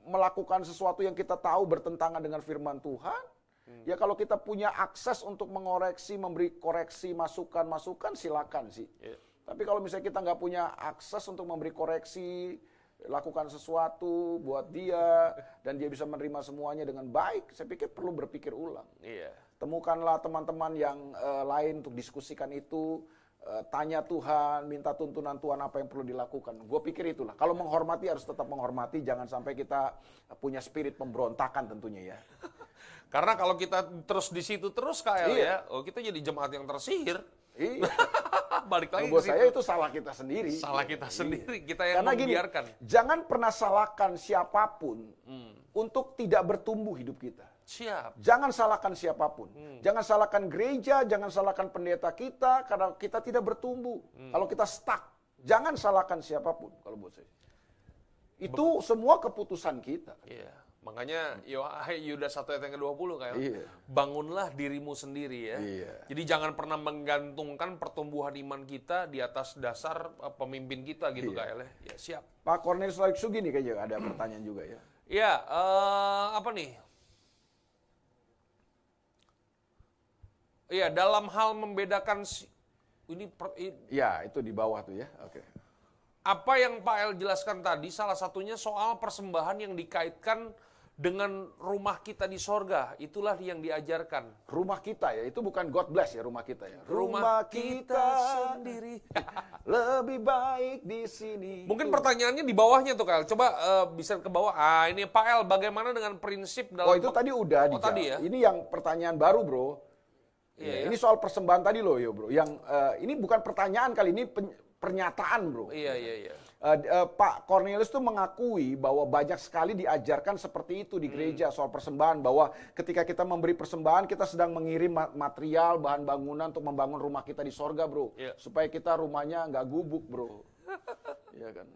melakukan sesuatu yang kita tahu bertentangan dengan firman Tuhan, Hmm. ya kalau kita punya akses untuk mengoreksi, memberi koreksi, masukan-masukan, silakan sih. Iya. Tapi kalau misalnya kita nggak punya akses untuk memberi koreksi, lakukan sesuatu buat dia, dan dia bisa menerima semuanya dengan baik, saya pikir perlu berpikir ulang. Iya. temukanlah teman-teman yang eh, lain untuk diskusikan itu, eh, tanya Tuhan, minta tuntunan Tuhan apa yang perlu dilakukan. Gue pikir itulah. Kalau menghormati harus tetap menghormati, jangan sampai kita punya spirit pemberontakan tentunya ya. Karena kalau kita terus di situ terus KL Iya. ya, oh kita jadi jemaat yang tersihir. Iya. Balik lagi Buat saya itu salah kita sendiri. Salah kita Iya. sendiri, kita yang Karena gini, membiarkan. jangan pernah salahkan siapa pun Hmm. untuk tidak bertumbuh hidup kita. Siap. Jangan salahkan siapa pun. Hmm. Jangan salahkan gereja, jangan salahkan pendeta kita karena kita tidak bertumbuh. Hmm. Kalau kita stuck, jangan salahkan siapa pun kalau buat saya. Itu semua keputusan kita. Iya. Makanya Yo- Yudas 1 ayat yang ke-20 kayak Iya. bangunlah dirimu sendiri ya. Iya. Jadi jangan pernah menggantungkan pertumbuhan iman kita di atas dasar eh, pemimpin kita gitu Iya. KL ya. Ya, siap. Pak Cornelius Laiksugi nih kayaknya ada pertanyaan juga ya. Ya, eh, apa nih? Iya, dalam hal membedakan si- ini per- Ya, itu di bawah tuh ya. Oke. apa yang Pak El jelaskan tadi salah satunya soal persembahan yang dikaitkan dengan rumah kita di sorga. Itulah yang diajarkan. Rumah kita ya, itu bukan God bless ya rumah kita ya. Rumah kita sendiri. lebih baik di sini. Mungkin pertanyaannya di bawahnya tuh Kal. Coba eh, bisa ke bawah. Ah, ini Pak El bagaimana dengan prinsip dalam Oh itu tadi udah Oh, dijawab. tadi ya? Ini yang pertanyaan baru bro. Iya, Ya. Ini soal persembahan tadi loh ya bro. Yang eh, ini bukan pertanyaan kali ini pen- pernyataan bro. Iya, iya, iya. D- eh, Pak Cornelius tuh mengakui bahwa banyak sekali diajarkan seperti itu di Hmm. gereja soal persembahan bahwa ketika kita memberi persembahan kita sedang mengirim ma- material bahan bangunan untuk membangun rumah kita di sorga bro Iya. supaya kita rumahnya nggak gubuk bro ya kan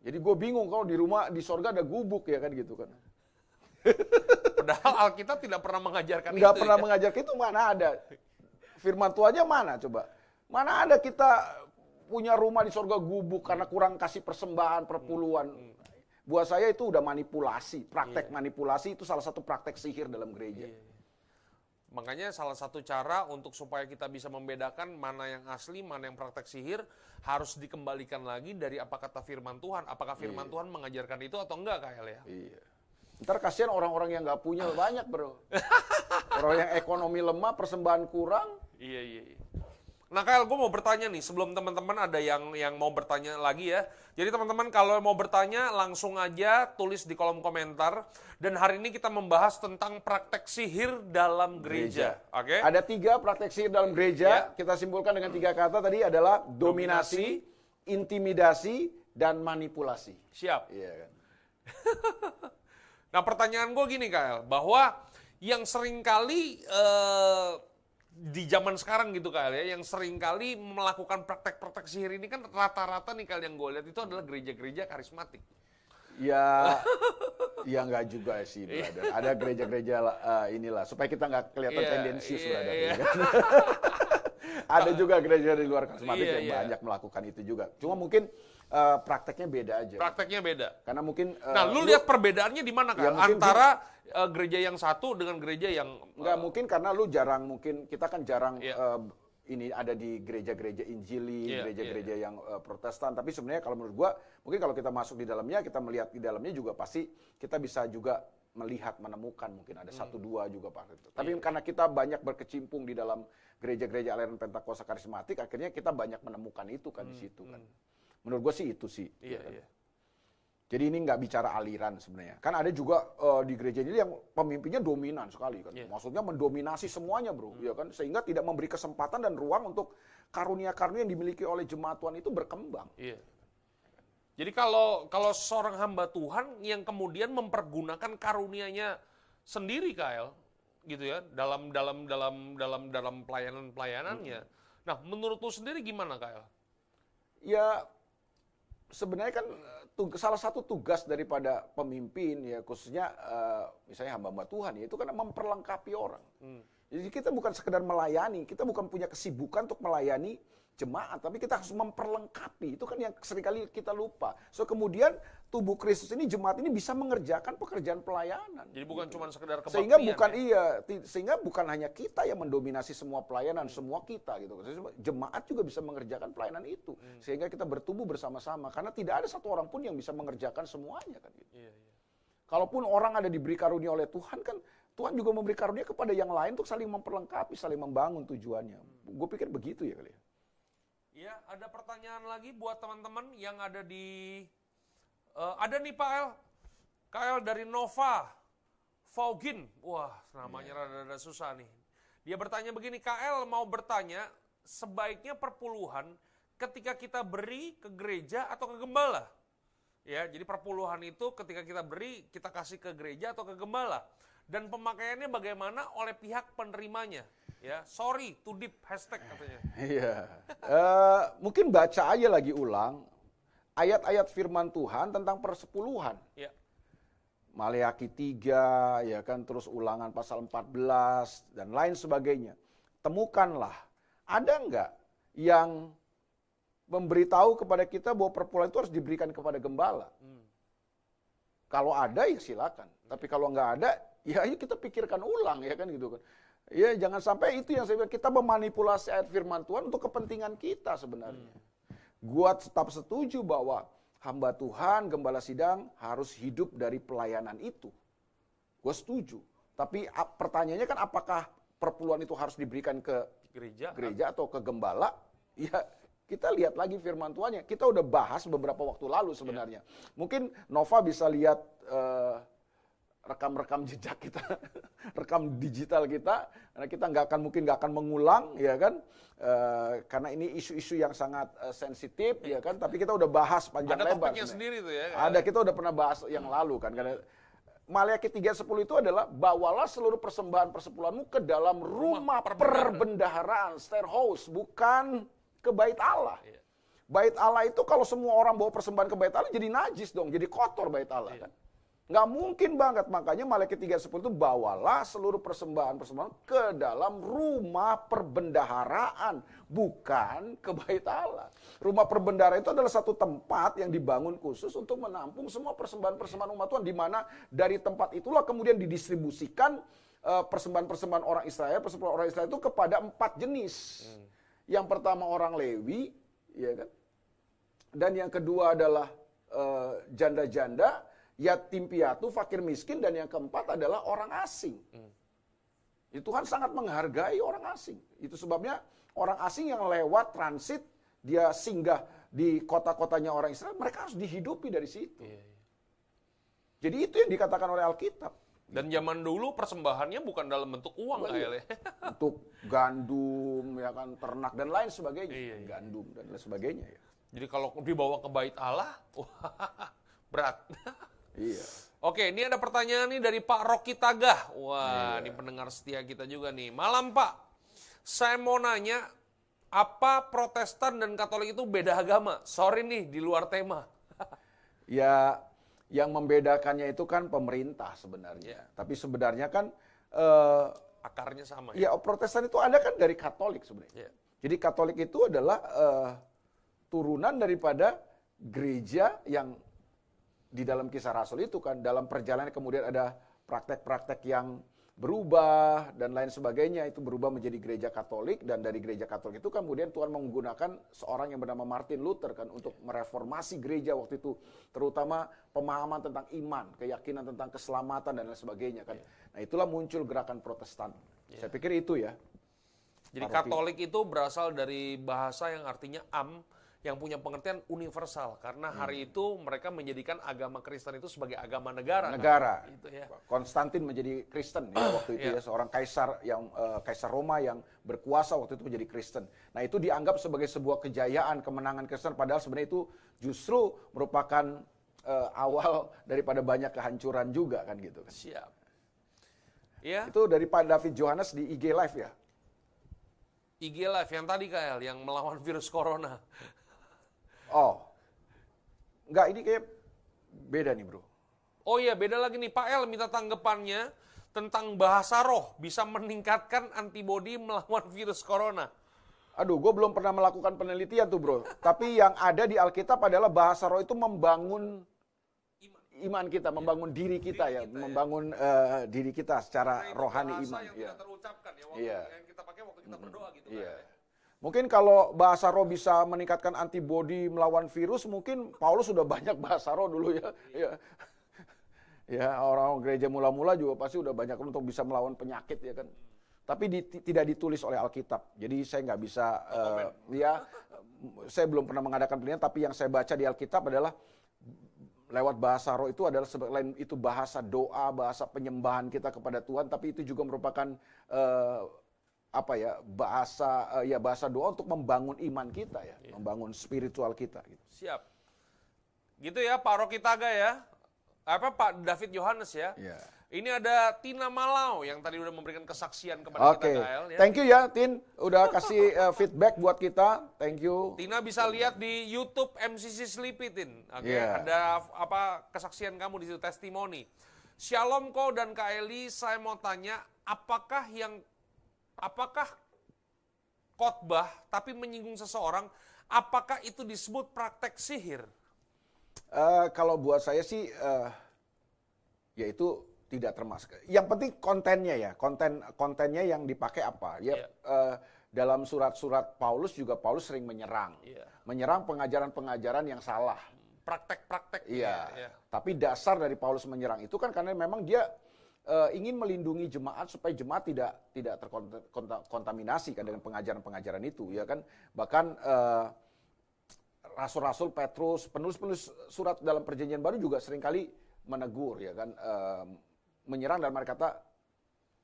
jadi gue bingung kalau di rumah di sorga ada gubuk ya kan gitu kan Padahal Alkitab tidak pernah mengajarkan nggak itu. pernah ya. mengajar itu mana ada firman Tuhannya mana coba mana ada kita punya rumah di sorga gubuk karena kurang kasih persembahan perpuluhan. Buat saya itu udah manipulasi praktek manipulasi itu salah satu praktek sihir dalam gereja. Makanya salah satu cara untuk supaya kita bisa membedakan mana yang asli, mana yang praktek sihir, harus dikembalikan lagi dari apa kata firman Tuhan. Apakah firman Tuhan mengajarkan itu atau enggak, KL ya? iya. Ntar kasihan orang-orang yang nggak punya banyak bro. Orang yang ekonomi lemah persembahan kurang. Iya, iya, iya. Nah, KL, gue mau bertanya nih, sebelum teman-teman ada yang yang mau bertanya lagi ya. Jadi teman-teman kalau mau bertanya, langsung aja tulis di kolom komentar. Dan hari ini kita membahas tentang praktek sihir dalam gereja. Oke? ada tiga praktek sihir dalam gereja Ya. kita simpulkan dengan tiga kata tadi adalah dominasi, intimidasi dan manipulasi Siap. iya kan Nah pertanyaan gue gini Kael, bahwa yang sering kali eh, di zaman sekarang gitu Kael ya, yang sering kali melakukan praktek-praktek sihir ini kan rata-rata nih Kael yang gue lihat itu adalah gereja-gereja karismatik. Ya, ya nggak juga sih, brother. Ada gereja-gereja eh, inilah supaya kita nggak kelihatan Iya, tendensius, iya, brother. iya. ya kan? Ada juga gereja di luar karismatik Iya, yang iya. banyak melakukan itu juga. Cuma mungkin eh, prakteknya beda aja. Prakteknya beda. Karena mungkin eh, Nah lu lihat perbedaannya di mana Ya, Kael? mungkin Antara eh, gereja yang satu dengan gereja yang nggak mungkin karena lu jarang mungkin kita kan jarang Iya. eh, ini ada di gereja-gereja Injili, Iya, gereja-gereja yang eh, Protestan. Tapi sebenarnya kalau menurut gua, mungkin kalau kita masuk di dalamnya, kita melihat di dalamnya juga pasti kita bisa juga melihat menemukan mungkin ada Hmm. satu dua juga pak. Iya. Tapi karena kita banyak berkecimpung di dalam gereja-gereja aliran Pentakosta karismatik, akhirnya kita banyak menemukan itu kan di situ kan. Menurut gua sih itu sih. Hmm, Iya, ya kan. iya. Jadi ini nggak bicara aliran sebenarnya. Kan ada juga eh, di gereja ini yang pemimpinnya dominan sekali kan. Hmm. Maksudnya mendominasi semuanya, Bro. Ya kan sehingga tidak memberi kesempatan dan ruang untuk karunia-karunia yang dimiliki oleh jemaat Tuhan itu berkembang. Iya. Jadi kalau kalau seorang hamba Tuhan yang kemudian mempergunakan karunia-nya sendiri Kael gitu ya dalam dalam dalam dalam dalam pelayanan pelayanannya. Nah, menurut lu sendiri gimana Kael? Ya sebenarnya kan tug- salah satu tugas daripada pemimpin ya khususnya eh, misalnya hamba-hamba Tuhan ya itu kan memperlengkapi orang. Jadi kita bukan sekedar melayani, kita bukan punya kesibukan untuk melayani jemaat, tapi kita harus memperlengkapi. Itu kan yang sering kali kita lupa. So kemudian tubuh Kristus ini jemaat ini bisa mengerjakan pekerjaan pelayanan. Jadi bukan cuma sekedar kebaktian. sehingga bukan ya? iya sehingga bukan hanya kita yang mendominasi semua pelayanan semua kita gitu jemaat juga bisa mengerjakan pelayanan itu Hmm. sehingga kita bertumbuh bersama-sama karena tidak ada satu orang pun yang bisa mengerjakan semuanya kan gitu. Iya, iya. kalaupun orang ada diberi karunia oleh Tuhan kan Tuhan juga memberi karunia kepada yang lain untuk saling memperlengkapi, saling membangun tujuannya. Gue pikir begitu ya kali ya. Ya, ada pertanyaan lagi buat teman-teman yang ada di uh, ada nih Pak El. KL dari Nova. Faugin. Wah, namanya rada-rada susah nih. Dia bertanya begini, KL mau bertanya, sebaiknya perpuluhan ketika kita beri ke gereja atau ke gembala? Ya, jadi perpuluhan itu ketika kita beri, kita kasih ke gereja atau ke gembala. Dan pemakaiannya bagaimana oleh pihak penerimanya. Ya, sorry, too deep hashtag katanya. Iya. uh, mungkin baca aja lagi ulang ayat-ayat firman Tuhan tentang persepuluhan. Ya. Maleaki 3, ya kan, terus ulangan pasal 14, dan lain sebagainya. Temukanlah, ada nggak yang memberitahu kepada kita bahwa perpuluhan itu harus diberikan kepada gembala? Hmm. Kalau ada ya silakan, tapi kalau nggak ada, ya ayo kita pikirkan ulang ya kan gitu kan. Ya jangan sampai itu yang saya bilang, kita memanipulasi ayat firman Tuhan untuk kepentingan kita sebenarnya. Hmm. Gua tetap setuju bahwa hamba Tuhan, gembala sidang harus hidup dari pelayanan itu. Gue setuju. Tapi pertanyaannya kan apakah perpuluhan itu harus diberikan ke gereja, gereja atau ke gembala? Ya kita lihat lagi firman Tuhannya. Kita udah bahas beberapa waktu lalu sebenarnya. Ya. Mungkin Nova bisa lihat uh, rekam-rekam jejak kita, rekam digital kita, karena kita nggak akan mungkin nggak akan mengulang, ya kan? E, karena ini isu-isu yang sangat uh, sensitif, ya kan? Tapi kita udah bahas panjang Ada lebar. Ada sendiri tuh ya? Ada kita udah pernah bahas yang lalu kan, karena Maliaki 3.10 itu adalah bawalah seluruh persembahan persepuluhanmu ke dalam rumah, rumah perbendaharaan, storehouse, bukan ke bait Allah. Iya. Bait Allah itu kalau semua orang bawa persembahan ke bait Allah jadi najis dong, jadi kotor bait Allah iya. kan. Nggak mungkin banget. Makanya Malaikat 3.10 itu bawalah seluruh persembahan-persembahan ke dalam rumah perbendaharaan. Bukan ke bait Allah. Rumah perbendaharaan itu adalah satu tempat yang dibangun khusus untuk menampung semua persembahan-persembahan umat Tuhan. Di mana dari tempat itulah kemudian didistribusikan eh, persembahan-persembahan orang Israel. Persembahan orang Israel itu kepada empat jenis. Hmm. Yang pertama orang Lewi, ya kan? Dan yang kedua adalah eh, janda-janda, uh, yatim piatu, fakir miskin, dan yang keempat adalah orang asing. Hmm. Itu Tuhan sangat menghargai orang asing. Itu sebabnya orang asing yang lewat transit, dia singgah di kota-kotanya orang Israel, mereka harus dihidupi dari situ. Iya, iya. Jadi itu yang dikatakan oleh Alkitab. Dan zaman dulu persembahannya bukan dalam bentuk uang iya. Untuk gandum, ya kan, ternak dan lain sebagainya. Iya, iya. Gandum dan lain sebagainya ya. Jadi kalau dibawa ke bait Allah, berat. Iya. Oke, ini ada pertanyaan nih dari Pak Rocky Tagah. Wah, iya. ini pendengar setia kita juga nih. Malam Pak, saya mau nanya, apa Protestan dan Katolik itu beda agama? Sorry nih, di luar tema. ya, yang membedakannya itu kan pemerintah sebenarnya. Yeah. Tapi sebenarnya kan uh, akarnya sama. Ya, ya, Protestan itu ada kan dari Katolik sebenarnya. Yeah. Jadi Katolik itu adalah uh, turunan daripada gereja yang di dalam kisah Rasul itu kan dalam perjalanan kemudian ada praktek-praktek yang berubah dan lain sebagainya itu berubah menjadi gereja Katolik dan dari gereja Katolik itu kemudian Tuhan menggunakan seorang yang bernama Martin Luther kan untuk mereformasi gereja waktu itu terutama pemahaman tentang iman, keyakinan tentang keselamatan dan lain sebagainya kan. Nah, itulah muncul gerakan Protestan. Saya pikir itu ya. Jadi Katolik itu berasal dari bahasa yang artinya am yang punya pengertian universal karena hari hmm. itu mereka menjadikan agama Kristen itu sebagai agama negara. Negara. Kan? Itu ya. Konstantin menjadi Kristen ya waktu itu yeah. ya seorang kaisar yang uh, kaisar Roma yang berkuasa waktu itu menjadi Kristen. Nah, itu dianggap sebagai sebuah kejayaan kemenangan Kristen padahal sebenarnya itu justru merupakan uh, awal daripada banyak kehancuran juga kan gitu kan. Siap. Ya. Itu dari Pak David Johannes di IG Live ya. IG Live yang tadi KL yang melawan virus corona. Oh, enggak ini kayak beda nih bro. Oh iya beda lagi nih Pak El minta tanggapannya tentang bahasa roh bisa meningkatkan antibodi melawan virus corona. Aduh, gue belum pernah melakukan penelitian tuh bro. Tapi yang ada di Alkitab adalah bahasa roh itu membangun iman, kita, membangun diri kita diri ya, kita, membangun ya. Uh, diri kita secara rohani iman. Yang ya. terucapkan ya, waktu yeah. yang kita pakai waktu kita berdoa gitu yeah. kan. Ya. Mungkin kalau bahasa roh bisa meningkatkan antibodi melawan virus, mungkin Paulus sudah banyak bahasa roh dulu ya. ya. Ya, orang gereja mula-mula juga pasti udah banyak untuk bisa melawan penyakit ya kan. Tapi di, tidak ditulis oleh Alkitab. Jadi saya nggak bisa, uh, ya, saya belum pernah mengadakan penelitian. Tapi yang saya baca di Alkitab adalah lewat bahasa roh itu adalah selain itu bahasa doa, bahasa penyembahan kita kepada Tuhan. Tapi itu juga merupakan uh, apa ya bahasa uh, ya bahasa doa untuk membangun iman kita ya, yeah. membangun spiritual kita. Gitu. Siap. Gitu ya Pak Rocky Taga ya apa Pak David Yohanes ya. Yeah. Ini ada Tina Malau yang tadi udah memberikan kesaksian kepada okay. kita KL ya. Thank you ya Tin, udah kasih uh, feedback buat kita. Thank you. Tina bisa lihat di YouTube MCC Sleepy Tin. Oke, okay? yeah. ada apa kesaksian kamu di situ testimoni. Shalom Ko dan Kak Eli, saya mau tanya, apakah yang apakah khotbah tapi menyinggung seseorang, apakah itu disebut praktek sihir? Uh, kalau buat saya sih, uh, ya itu tidak termasuk. Yang penting kontennya ya, konten kontennya yang dipakai apa. Ya yeah. Iya. uh, dalam surat-surat Paulus juga Paulus sering menyerang, yeah. menyerang pengajaran-pengajaran yang salah. Praktek-praktek. Iya. Yeah. Tapi dasar dari Paulus menyerang itu kan karena memang dia uh, ingin melindungi jemaat supaya jemaat tidak tidak terkontaminasi kan dengan pengajaran-pengajaran itu, ya kan. Bahkan uh, rasul-rasul Petrus, penulis-penulis surat dalam perjanjian baru juga sering kali menegur ya kan uh, menyerang dalam arti kata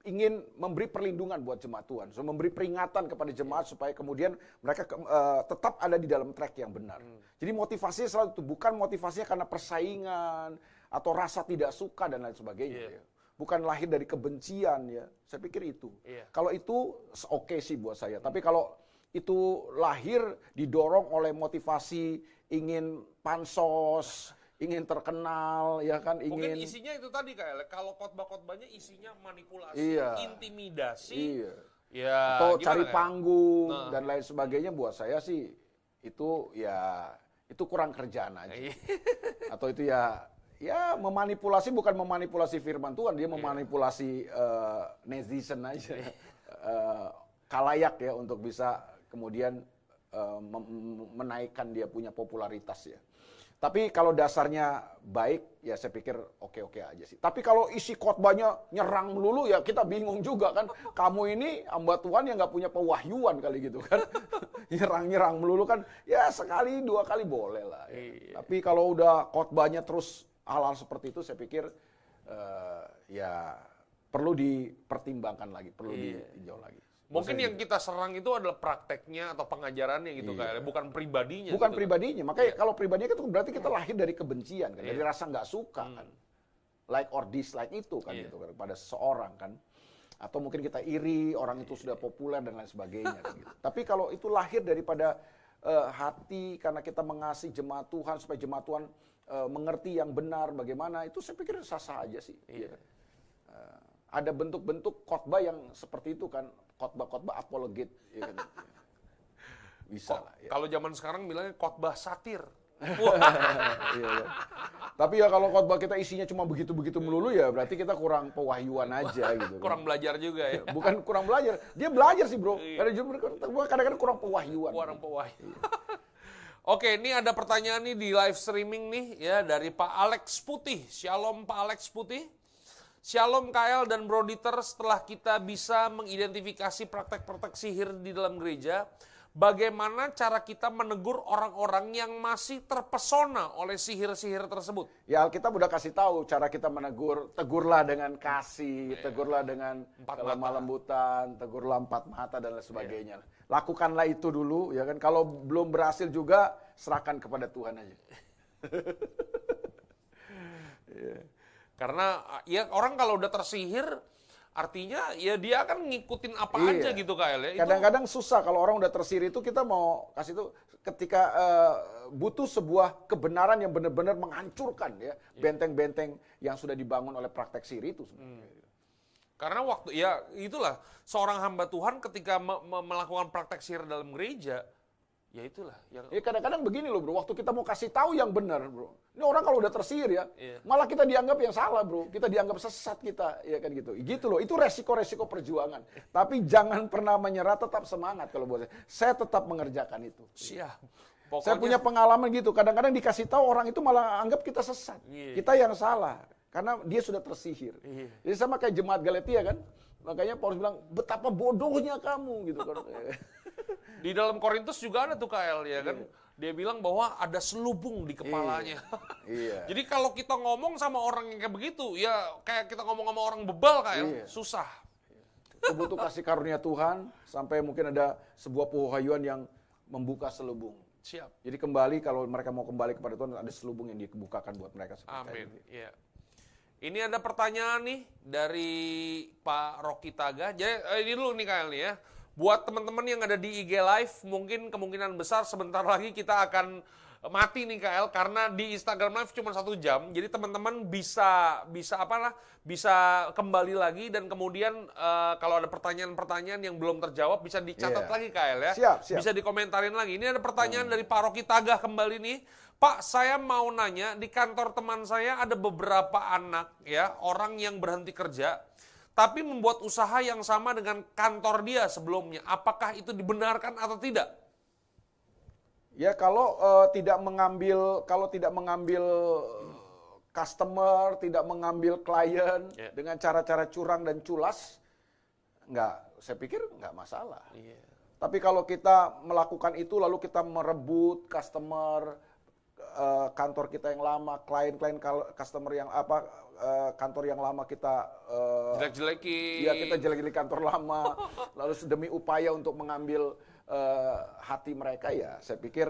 ingin memberi perlindungan buat jemaat Tuhan, so, memberi peringatan kepada jemaat supaya kemudian mereka ke, uh, tetap ada di dalam track yang benar. Hmm. Jadi motivasinya selalu itu bukan motivasinya karena persaingan atau rasa tidak suka dan lain sebagainya. Yeah. Ya. Bukan lahir dari kebencian ya. Saya pikir itu. Yeah. Kalau itu oke okay sih buat saya. Hmm. Tapi kalau itu lahir didorong oleh motivasi ingin pansos, ingin terkenal, ya kan ingin. Mungkin isinya itu tadi kayak kalau khotbah-khotbahnya isinya manipulasi, iya. intimidasi, iya. ya atau cari kayak? panggung nah. dan lain sebagainya. Buat saya sih itu ya itu kurang kerjaan aja. Iya. atau itu ya ya memanipulasi bukan memanipulasi firman Tuhan, dia iya. memanipulasi uh, netizen aja. uh, kalayak ya untuk bisa kemudian uh, menaikkan dia punya popularitas ya. Tapi kalau dasarnya baik, ya saya pikir oke-oke aja sih. Tapi kalau isi khotbahnya nyerang melulu, ya kita bingung juga kan. Kamu ini hamba Tuhan yang nggak punya pewahyuan kali gitu kan. Nyerang-nyerang melulu kan, ya sekali dua kali boleh lah. Ya. Iya. Tapi kalau udah khotbahnya terus hal-hal seperti itu, saya pikir uh, ya perlu dipertimbangkan lagi, perlu iya. ditinjau lagi. Mungkin yang kita serang itu adalah prakteknya atau pengajarannya gitu iya. kayak bukan pribadinya. Bukan gitu, pribadinya. Makanya iya. kalau pribadinya itu berarti kita lahir dari kebencian kan, iya. dari rasa nggak suka hmm. kan. Like or dislike itu kan iya. gitu kan pada seseorang kan. Atau mungkin kita iri orang itu sudah populer dan lain sebagainya kan, gitu. Tapi kalau itu lahir daripada uh, hati karena kita mengasihi jemaat Tuhan supaya jemaat Tuhan uh, mengerti yang benar bagaimana itu saya pikir sah-sah aja sih. Iya. Uh, ada bentuk-bentuk khotbah yang seperti itu kan khotbah-khotbah apologet ya kan? bisa lah ya. kalau zaman sekarang bilangnya khotbah satir iya, iya. Tapi ya kalau khotbah kita isinya cuma begitu-begitu melulu ya berarti kita kurang pewahyuan aja gitu. Kan. Kurang belajar juga ya. Bukan kurang belajar, dia belajar sih bro. Iya. Kadang-kadang kurang pewahyuan. Kurang pewahyuan. Oke, ini ada pertanyaan nih di live streaming nih ya dari Pak Alex Putih. Shalom Pak Alex Putih. Shalom KL dan Broditer setelah kita bisa mengidentifikasi praktek-praktek sihir di dalam gereja, bagaimana cara kita menegur orang-orang yang masih terpesona oleh sihir-sihir tersebut? Ya Alkitab udah kasih tahu cara kita menegur, tegurlah dengan kasih, yeah. tegurlah dengan lemah lembutan, tegurlah empat mata dan lain sebagainya. Yeah. Lakukanlah itu dulu ya kan. Kalau belum berhasil juga serahkan kepada Tuhan aja. yeah. Karena ya orang kalau udah tersihir artinya ya dia akan ngikutin apa iya. aja gitu KL ya. Kadang-kadang susah kalau orang udah tersihir itu kita mau kasih itu ketika uh, butuh sebuah kebenaran yang benar-benar menghancurkan ya iya. benteng-benteng yang sudah dibangun oleh praktek sihir itu Hmm. Karena waktu ya itulah seorang hamba Tuhan ketika me me melakukan praktek sihir dalam gereja Ya itulah. Yang... Ya kadang-kadang begini loh bro, waktu kita mau kasih tahu yang benar bro. Ini orang kalau udah tersihir ya, yeah. malah kita dianggap yang salah bro. Kita dianggap sesat kita, ya kan gitu. Gitu loh, itu resiko-resiko perjuangan. Tapi jangan pernah menyerah, tetap semangat kalau buat saya. Saya tetap mengerjakan itu. Siap. Pokoknya... Saya punya pengalaman gitu, kadang-kadang dikasih tahu orang itu malah anggap kita sesat. Yeah. Kita yang salah. Karena dia sudah tersihir. Iya. Jadi sama kayak jemaat Galatia kan. Makanya Paulus bilang, betapa bodohnya kamu gitu kan. Di dalam Korintus juga ada tuh KL ya kan. Dia bilang bahwa ada selubung di kepalanya. iya. Jadi kalau kita ngomong sama orang yang kayak begitu, ya kayak kita ngomong sama orang bebal KL, Iya. susah. Itu butuh kasih karunia Tuhan sampai mungkin ada sebuah pewahyuan yang membuka selubung. Siap. Jadi kembali kalau mereka mau kembali kepada Tuhan ada selubung yang dibukakan buat mereka. Amin. itu. Iya. Ini ada pertanyaan nih dari Pak Rocky Taga. Jadi eh, ini dulu nih KL nih ya. Buat teman-teman yang ada di IG Live, mungkin kemungkinan besar sebentar lagi kita akan mati nih KL karena di Instagram Live cuma satu jam. Jadi teman-teman bisa bisa apa lah, bisa kembali lagi dan kemudian eh, kalau ada pertanyaan-pertanyaan yang belum terjawab bisa dicatat Iya. lagi KL ya. Siap, siap. Bisa dikomentarin lagi. Ini ada pertanyaan dari Pak Rocky Tagah kembali nih. Pak, saya mau nanya di kantor teman saya ada beberapa anak ya, orang yang berhenti kerja tapi membuat usaha yang sama dengan kantor dia sebelumnya. Apakah itu dibenarkan atau tidak? Ya kalau eh, tidak mengambil kalau tidak mengambil customer, tidak mengambil klien Ya. dengan cara-cara curang dan culas, nggak, saya pikir nggak masalah. Iya. Tapi kalau kita melakukan itu lalu kita merebut customer eh, kantor kita yang lama, klien-klien customer yang apa eh, kantor yang lama kita eh, Jelek-jelekin. Iya kita jelek-jelek kantor lama, lalu demi upaya untuk mengambil eh, hati mereka ya, saya pikir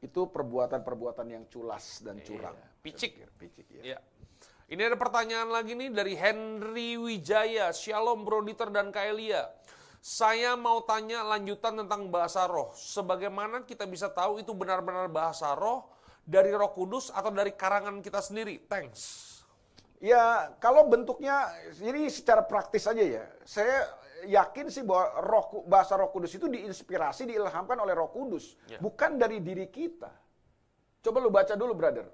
itu perbuatan-perbuatan yang culas dan curang. Iya. Picik. pikir, Picik ya. Ya. Ini ada pertanyaan lagi nih dari Henry Wijaya. Shalom Bro Dieter dan Kaelia. Saya mau tanya lanjutan tentang bahasa roh. Sebagaimana kita bisa tahu itu benar-benar bahasa roh dari roh kudus atau dari karangan kita sendiri? Thanks. Ya kalau bentuknya, ini secara praktis aja ya. Saya yakin sih bahwa roh, bahasa roh kudus itu diinspirasi, diilhamkan oleh roh kudus. Ya. Bukan dari diri kita. Coba lu baca dulu brother.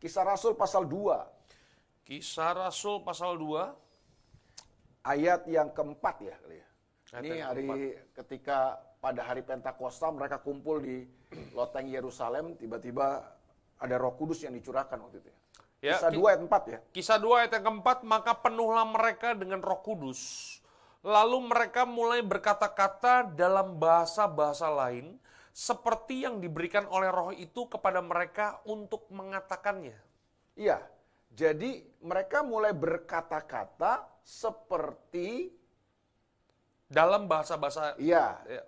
Kisah Rasul pasal 2. Kisah Rasul pasal 2. ayat yang keempat ya kali ya. Ayat Ini hari ketika pada hari Pentakosta mereka kumpul di loteng Yerusalem, tiba-tiba ada Roh Kudus yang dicurahkan waktu itu. Ya. Ya, Kisah ki- 2 ayat 4 ya. Kisah 2 ayat yang keempat, maka penuhlah mereka dengan roh kudus. Lalu mereka mulai berkata-kata dalam bahasa-bahasa lain, seperti yang diberikan oleh roh itu kepada mereka untuk mengatakannya. Iya. Jadi mereka mulai berkata-kata seperti Dalam bahasa-bahasa, iya, ya,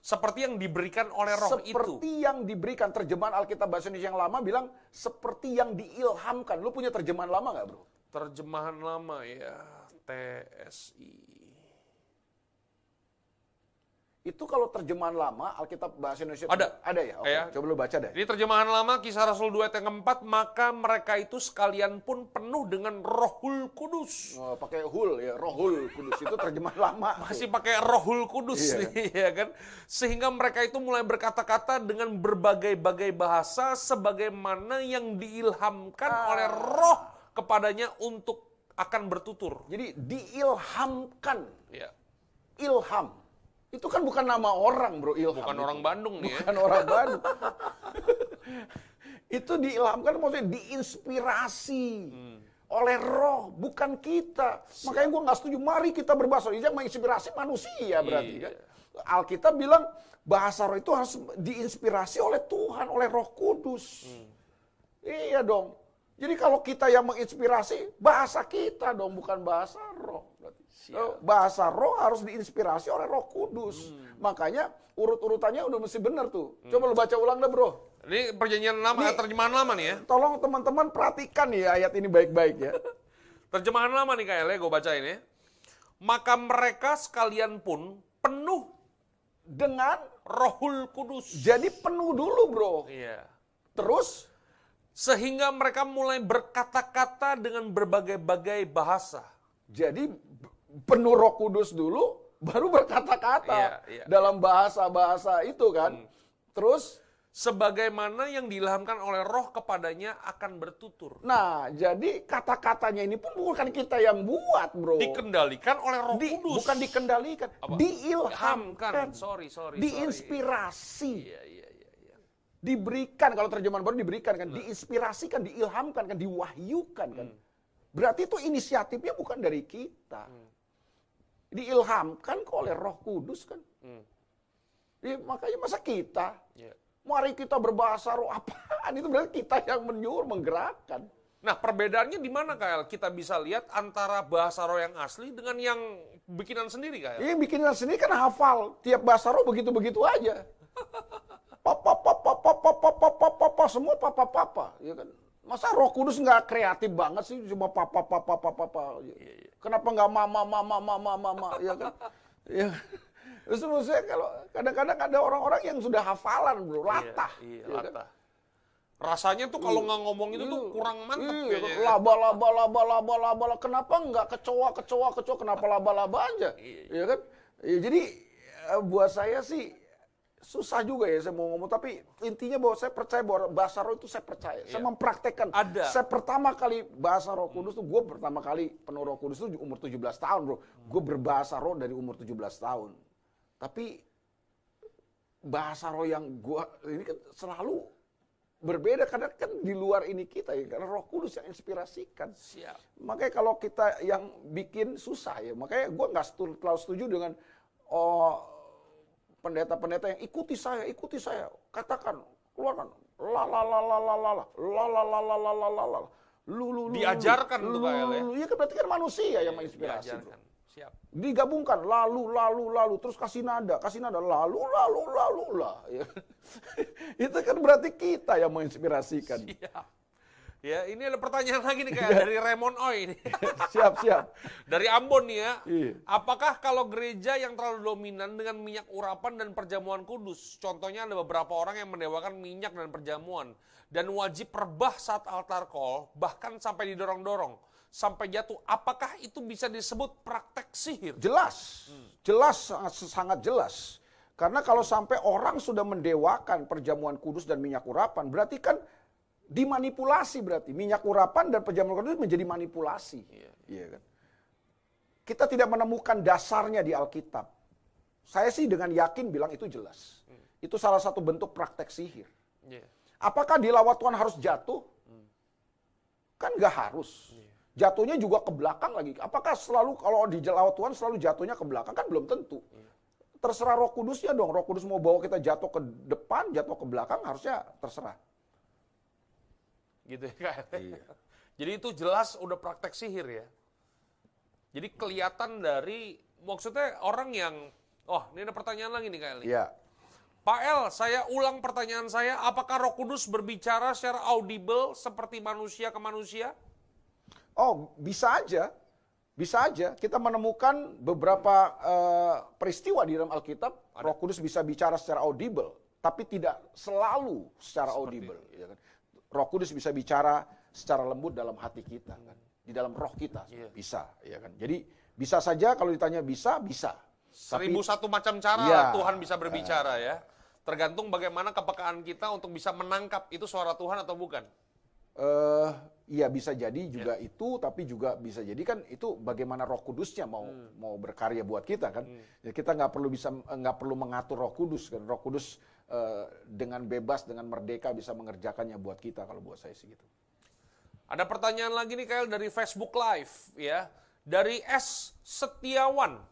seperti yang diberikan oleh roh itu. seperti yang diberikan terjemahan Alkitab bahasa Indonesia yang lama bilang seperti yang diilhamkan. Lu punya terjemahan lama nggak, Bro? Terjemahan lama ya, TSI. Itu kalau terjemahan lama Alkitab bahasa Indonesia Ada. Ada ya? Oke, Ya. coba lu baca deh. Ini terjemahan lama kisah Rasul 2 ayat yang keempat, maka mereka itu sekalian pun penuh dengan rohul kudus. Oh, pakai hul ya, rohul kudus itu terjemahan lama. masih pakai rohul kudus Iya. nih ya kan sehingga mereka itu mulai berkata-kata dengan berbagai-bagai bahasa sebagaimana yang diilhamkan Ah. oleh roh kepadanya untuk akan bertutur Jadi diilhamkan, ya ilham. Itu kan bukan nama orang, Bro, ilham. bukan itu. orang Bandung nih ya Bukan orang Bandung. itu diilhamkan maksudnya diinspirasi Hmm. oleh roh, bukan kita. Makanya gue nggak setuju. Mari kita berbahasa roh. Yang menginspirasi manusia berarti Iya. kan. Alkitab bilang bahasa roh itu harus diinspirasi oleh Tuhan, oleh Roh Kudus. Hmm. Iya dong. Jadi kalau kita yang menginspirasi, bahasa kita dong, bukan bahasa roh. Oh, Bahasa roh harus diinspirasi oleh Roh Kudus. Hmm. Makanya urut-urutannya udah mesti benar tuh. Coba lu baca ulang dah, Bro. ini perjanjian lama Ini- terjemahan lama nih ya Tolong teman-teman perhatikan nih ayat ini baik-baik ya. terjemahan lama nih KL ya gue bacain ya maka mereka sekalian pun penuh Dengan rohul kudus jadi penuh dulu, Bro. iya Terus sehingga mereka mulai berkata-kata dengan berbagai-bagai bahasa jadi penuh Roh Kudus dulu baru berkata-kata Iya, iya, dalam bahasa-bahasa itu kan. Terus sebagaimana yang diilhamkan oleh roh kepadanya akan bertutur. nah, jadi kata-katanya ini pun bukan kita yang buat, Bro. Dikendalikan oleh roh Di- kudus. bukan dikendalikan, Apa? diilhamkan, Sorry, sorry, sorry. diinspirasi, Iya, iya, iya. iya. diberikan kalau terjemahan baru diberikan kan, diinspirasikan, diilhamkan kan, diwahyukan kan. Berarti itu inisiatifnya bukan dari kita. Diilhamkan kok oleh Roh Kudus kan. Hmm. Ya, makanya masa kita? Iya. Mari kita berbahasa roh apaan? Itu berarti kita yang menyuruh, menggerakkan. Nah, perbedaannya di mana, Kael? Kita bisa lihat antara bahasa roh yang asli dengan yang bikinan sendiri, Kael. Ini bikinan sendiri kan hafal. Tiap bahasa roh begitu-begitu aja. Papa, papa, papa, papa, papa, papa, semua papa, papa. Ya kan? Masa roh kudus nggak kreatif banget sih? Cuma papa, papa, papa, papa. Kenapa nggak mama, mama, mama, mama, ya kan? Ya. Terus saya kalau kadang-kadang ada orang-orang yang sudah hafalan bro, latah. Iya, ya kan? latah. Rasanya tuh kalau nggak ngomong itu tuh kurang mantep Iya, kayaknya. ya. Laba, laba, laba, laba, laba, laba. Kenapa nggak kecoa, kecoa, kecoa? Kenapa laba, laba aja? Iya, Iya kan? Ya, jadi eh, buat saya sih susah juga ya saya mau ngomong. Tapi intinya bahwa saya percaya bahwa bahasa roh itu saya percaya. Saya Iya. mempraktekkan. Ada. Saya pertama kali bahasa roh kudus tuh, gue pertama kali penuh roh kudus tuh umur 17 tahun bro. Gue berbahasa roh dari umur 17 tahun. Tapi bahasa roh yang gue ini kan selalu berbeda karena kan di luar ini kita ya karena Roh Kudus yang inspirasikan. Siap. Makanya kalau kita yang bikin susah ya, makanya gue nggak terlalu setuju dengan oh pendeta-pendeta yang ikuti saya, ikuti saya, katakan, keluarkan, la la la la la la la la la la la la la la la lu lu lu Diajarkan lu, tuh, Pak El, ya? lu, kan berarti kan manusia yang menginspirasi. bro. Siap. digabungkan lalu lalu lalu terus kasih nada kasih nada lalu lalu lalu lah ya. itu kan berarti kita yang menginspirasikan Siap. Ya, ini ada pertanyaan lagi nih Iya. kayak dari Raymond Oi ini. siap siap dari Ambon nih ya. Iya. Apakah kalau gereja yang terlalu dominan dengan minyak urapan dan perjamuan kudus, contohnya ada beberapa orang yang mendewakan minyak dan perjamuan dan wajib perbah saat altar call, bahkan sampai didorong-dorong, sampai jatuh, apakah itu bisa disebut praktek sihir? jelas jelas sangat sangat jelas karena kalau sampai orang sudah mendewakan perjamuan kudus dan minyak urapan berarti kan dimanipulasi berarti minyak urapan dan perjamuan kudus menjadi manipulasi iya kan kita tidak menemukan dasarnya di Alkitab saya sih dengan yakin bilang itu jelas itu salah satu bentuk praktek sihir Iya. Apakah di lawat Tuhan harus jatuh? Kan nggak harus. Jatuhnya juga ke belakang lagi. Apakah selalu kalau di lawat Tuhan selalu jatuhnya ke belakang? Kan belum tentu. Terserah roh kudusnya dong. Roh kudus mau bawa kita jatuh ke depan, jatuh ke belakang, harusnya terserah. Gitu ya, Kak. Iya. Jadi itu jelas udah praktek sihir ya. Jadi kelihatan dari maksudnya orang yang oh ini ada pertanyaan lagi nih Kak Eli. Iya. Pak El, saya ulang pertanyaan saya, apakah Roh Kudus berbicara secara audible seperti manusia ke manusia? Oh, bisa aja. Bisa aja. Kita menemukan beberapa eh, peristiwa di dalam Alkitab, Roh Kudus bisa bicara secara audible, tapi tidak selalu secara audible. ya kan. Roh Kudus bisa bicara secara lembut dalam hati kita, kan. di dalam roh kita. Iya. Bisa, ya kan. Jadi bisa saja kalau ditanya bisa, bisa. Tapi Seribu satu macam cara Iya. Tuhan bisa berbicara ya. Tergantung bagaimana kepekaan kita untuk bisa menangkap itu suara Tuhan atau bukan. eh iya bisa jadi juga itu, tapi juga bisa jadi kan itu bagaimana Roh Kudusnya mau mau berkarya buat kita kan. Jadi kita nggak perlu bisa nggak perlu mengatur Roh Kudus kan. Roh Kudus eh, dengan bebas dengan merdeka bisa mengerjakannya buat kita kalau buat saya sih gitu. Ada pertanyaan lagi nih Kael dari Facebook Live ya. Dari S Setiawan.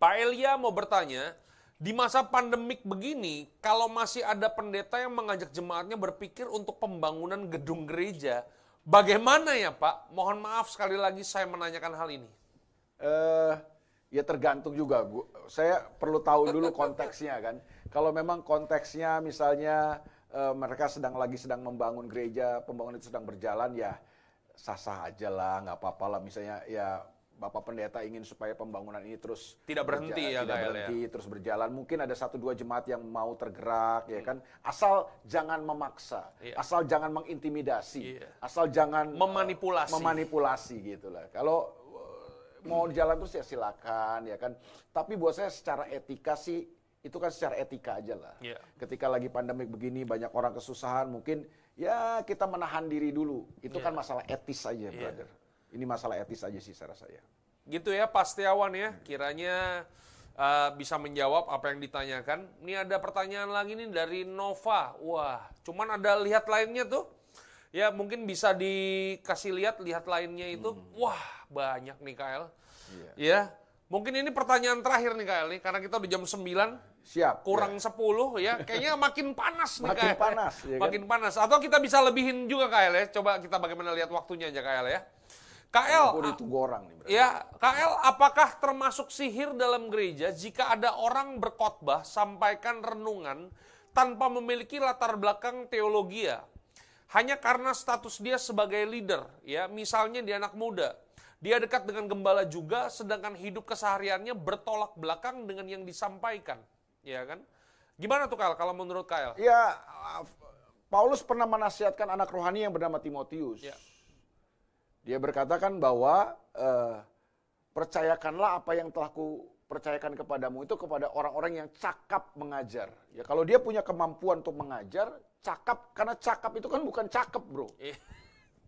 Pak Elia mau bertanya, di masa pandemik begini, kalau masih ada pendeta yang mengajak jemaatnya berpikir untuk pembangunan gedung gereja, bagaimana ya Pak? Mohon maaf sekali lagi saya menanyakan hal ini. eh ya tergantung juga. Gua, saya perlu tahu dulu konteksnya kan. Kalau memang konteksnya misalnya eh, mereka sedang lagi sedang membangun gereja, pembangunan itu sedang berjalan ya sah-sah aja lah, nggak apa-apa lah. Misalnya ya Bapak Pendeta ingin supaya pembangunan ini terus Tidak berhenti ya, tidak ya. berhenti, terus berjalan. Mungkin ada satu dua jemaat yang mau tergerak ya kan. Asal jangan memaksa, Iya. asal jangan mengintimidasi, Iya. asal jangan eh, Memanipulasi. memanipulasi gitu lah. Kalau eh, mau jalan terus ya silakan ya kan. Tapi buat saya secara etika sih itu kan secara etika aja lah. Iya. Ketika lagi pandemik begini banyak orang kesusahan mungkin ya kita menahan diri dulu. Itu Iya. kan masalah etis aja, brother. Ini masalah etis aja sih saya rasa ya. Gitu ya Pak Setiawan ya, kiranya uh, bisa menjawab apa yang ditanyakan. Ini ada pertanyaan lagi nih dari Nova. Wah, cuman ada lihat lainnya tuh. Ya mungkin bisa dikasih lihat lihat lainnya itu. Wah banyak nih Kael. Iya. Ya mungkin ini pertanyaan terakhir nih Kael nih karena kita udah jam 9 Siap. kurang 10 ya. Kayaknya makin panas nih Makin Kael. panas, ya kan? Makin panas. Atau kita bisa lebihin juga Kael ya. Coba kita bagaimana lihat waktunya aja Kael ya. Ampun, itu gorang nih. berarti. Ya, KL, apakah termasuk sihir dalam gereja jika ada orang berkhotbah sampaikan renungan tanpa memiliki latar belakang teologi ya? Hanya karena status dia sebagai leader, ya, misalnya dia anak muda. Dia dekat dengan gembala juga, sedangkan hidup kesehariannya bertolak belakang dengan yang disampaikan, ya kan? Gimana tuh KL kalau menurut KL? Ya, uh, Paulus pernah menasihatkan anak rohani yang bernama Timotius. Ya. Dia berkatakan bahwa eh, percayakanlah apa yang telah ku percayakan kepadamu itu kepada orang-orang yang cakap mengajar. Ya kalau dia punya kemampuan untuk mengajar, cakap karena cakap itu kan bukan cakep, Bro. Eh,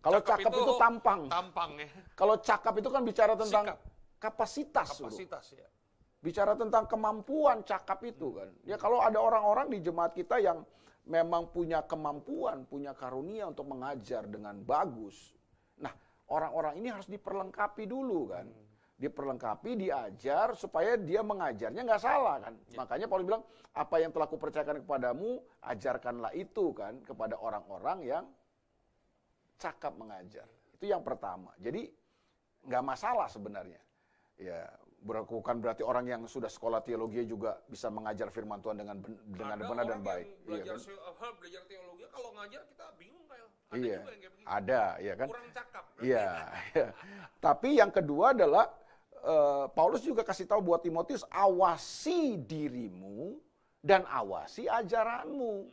Kalau cakap, itu, tampang. Tampang ya. Kalau cakap itu kan bicara tentang Sikap. kapasitas, Bro. Kapasitas ya. Bicara tentang kemampuan cakap itu kan. Ya kalau ada orang-orang di jemaat kita yang memang punya kemampuan, punya karunia untuk mengajar dengan bagus. Nah, orang-orang ini harus diperlengkapi dulu kan. Diperlengkapi, diajar supaya dia mengajarnya nggak salah kan. Makanya Paulus bilang, apa yang telah kupercayakan kepadamu, ajarkanlah itu kan kepada orang-orang yang cakap mengajar. Itu yang pertama. Jadi nggak masalah sebenarnya. Ya, bukan berarti orang yang sudah sekolah teologi juga bisa mengajar firman Tuhan dengan ben- dengan Ada benar dan baik. Iya Belajar, kan? se- apa, belajar teologi, kalau ngajar kita bingung kayak. Ada Iya. juga yang kayak. Ada, ya kan? Kurang cakap. Iya. iya. Tapi yang kedua adalah eh, Paulus juga kasih tahu buat Timotius, awasi dirimu dan awasi ajaranmu.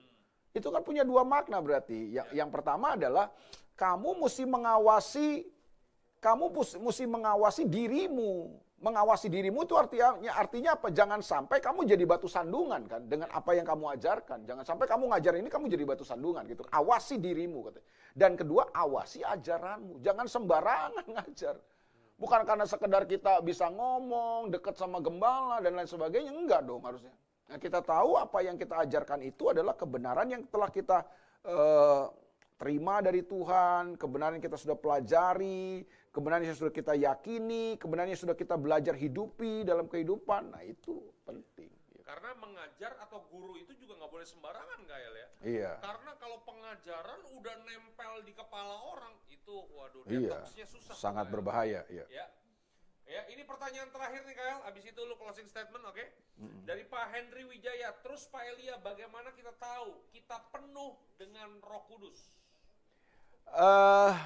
Itu kan punya dua makna berarti. Yang, yang pertama adalah kamu mesti mengawasi kamu mesti mengawasi dirimu. Mengawasi dirimu itu artinya artinya apa? Jangan sampai kamu jadi batu sandungan kan dengan apa yang kamu ajarkan. Jangan sampai kamu ngajar ini kamu jadi batu sandungan gitu. Awasi dirimu katanya. Dan kedua, awasi ajaranmu. Jangan sembarangan ngajar. Bukan karena sekedar kita bisa ngomong, dekat sama gembala dan lain sebagainya. Enggak dong harusnya. Nah, kita tahu apa yang kita ajarkan itu adalah kebenaran yang telah kita eh, terima dari Tuhan, kebenaran yang kita sudah pelajari, kebenaran yang sudah kita yakini, kebenaran yang sudah kita belajar hidupi dalam kehidupan. Nah itu penting. Karena mengajar atau guru itu juga nggak boleh sembarangan Gael ya. Iya. Karena kalau pengajaran udah nempel di kepala orang itu waduh Iya. susah. Sangat Gael. berbahaya. Iya. Ya. Ya, ini pertanyaan terakhir nih Kael, habis itu lu closing statement, oke? Dari Pak Henry Wijaya, terus Pak Elia, bagaimana kita tahu kita penuh dengan Roh Kudus? eh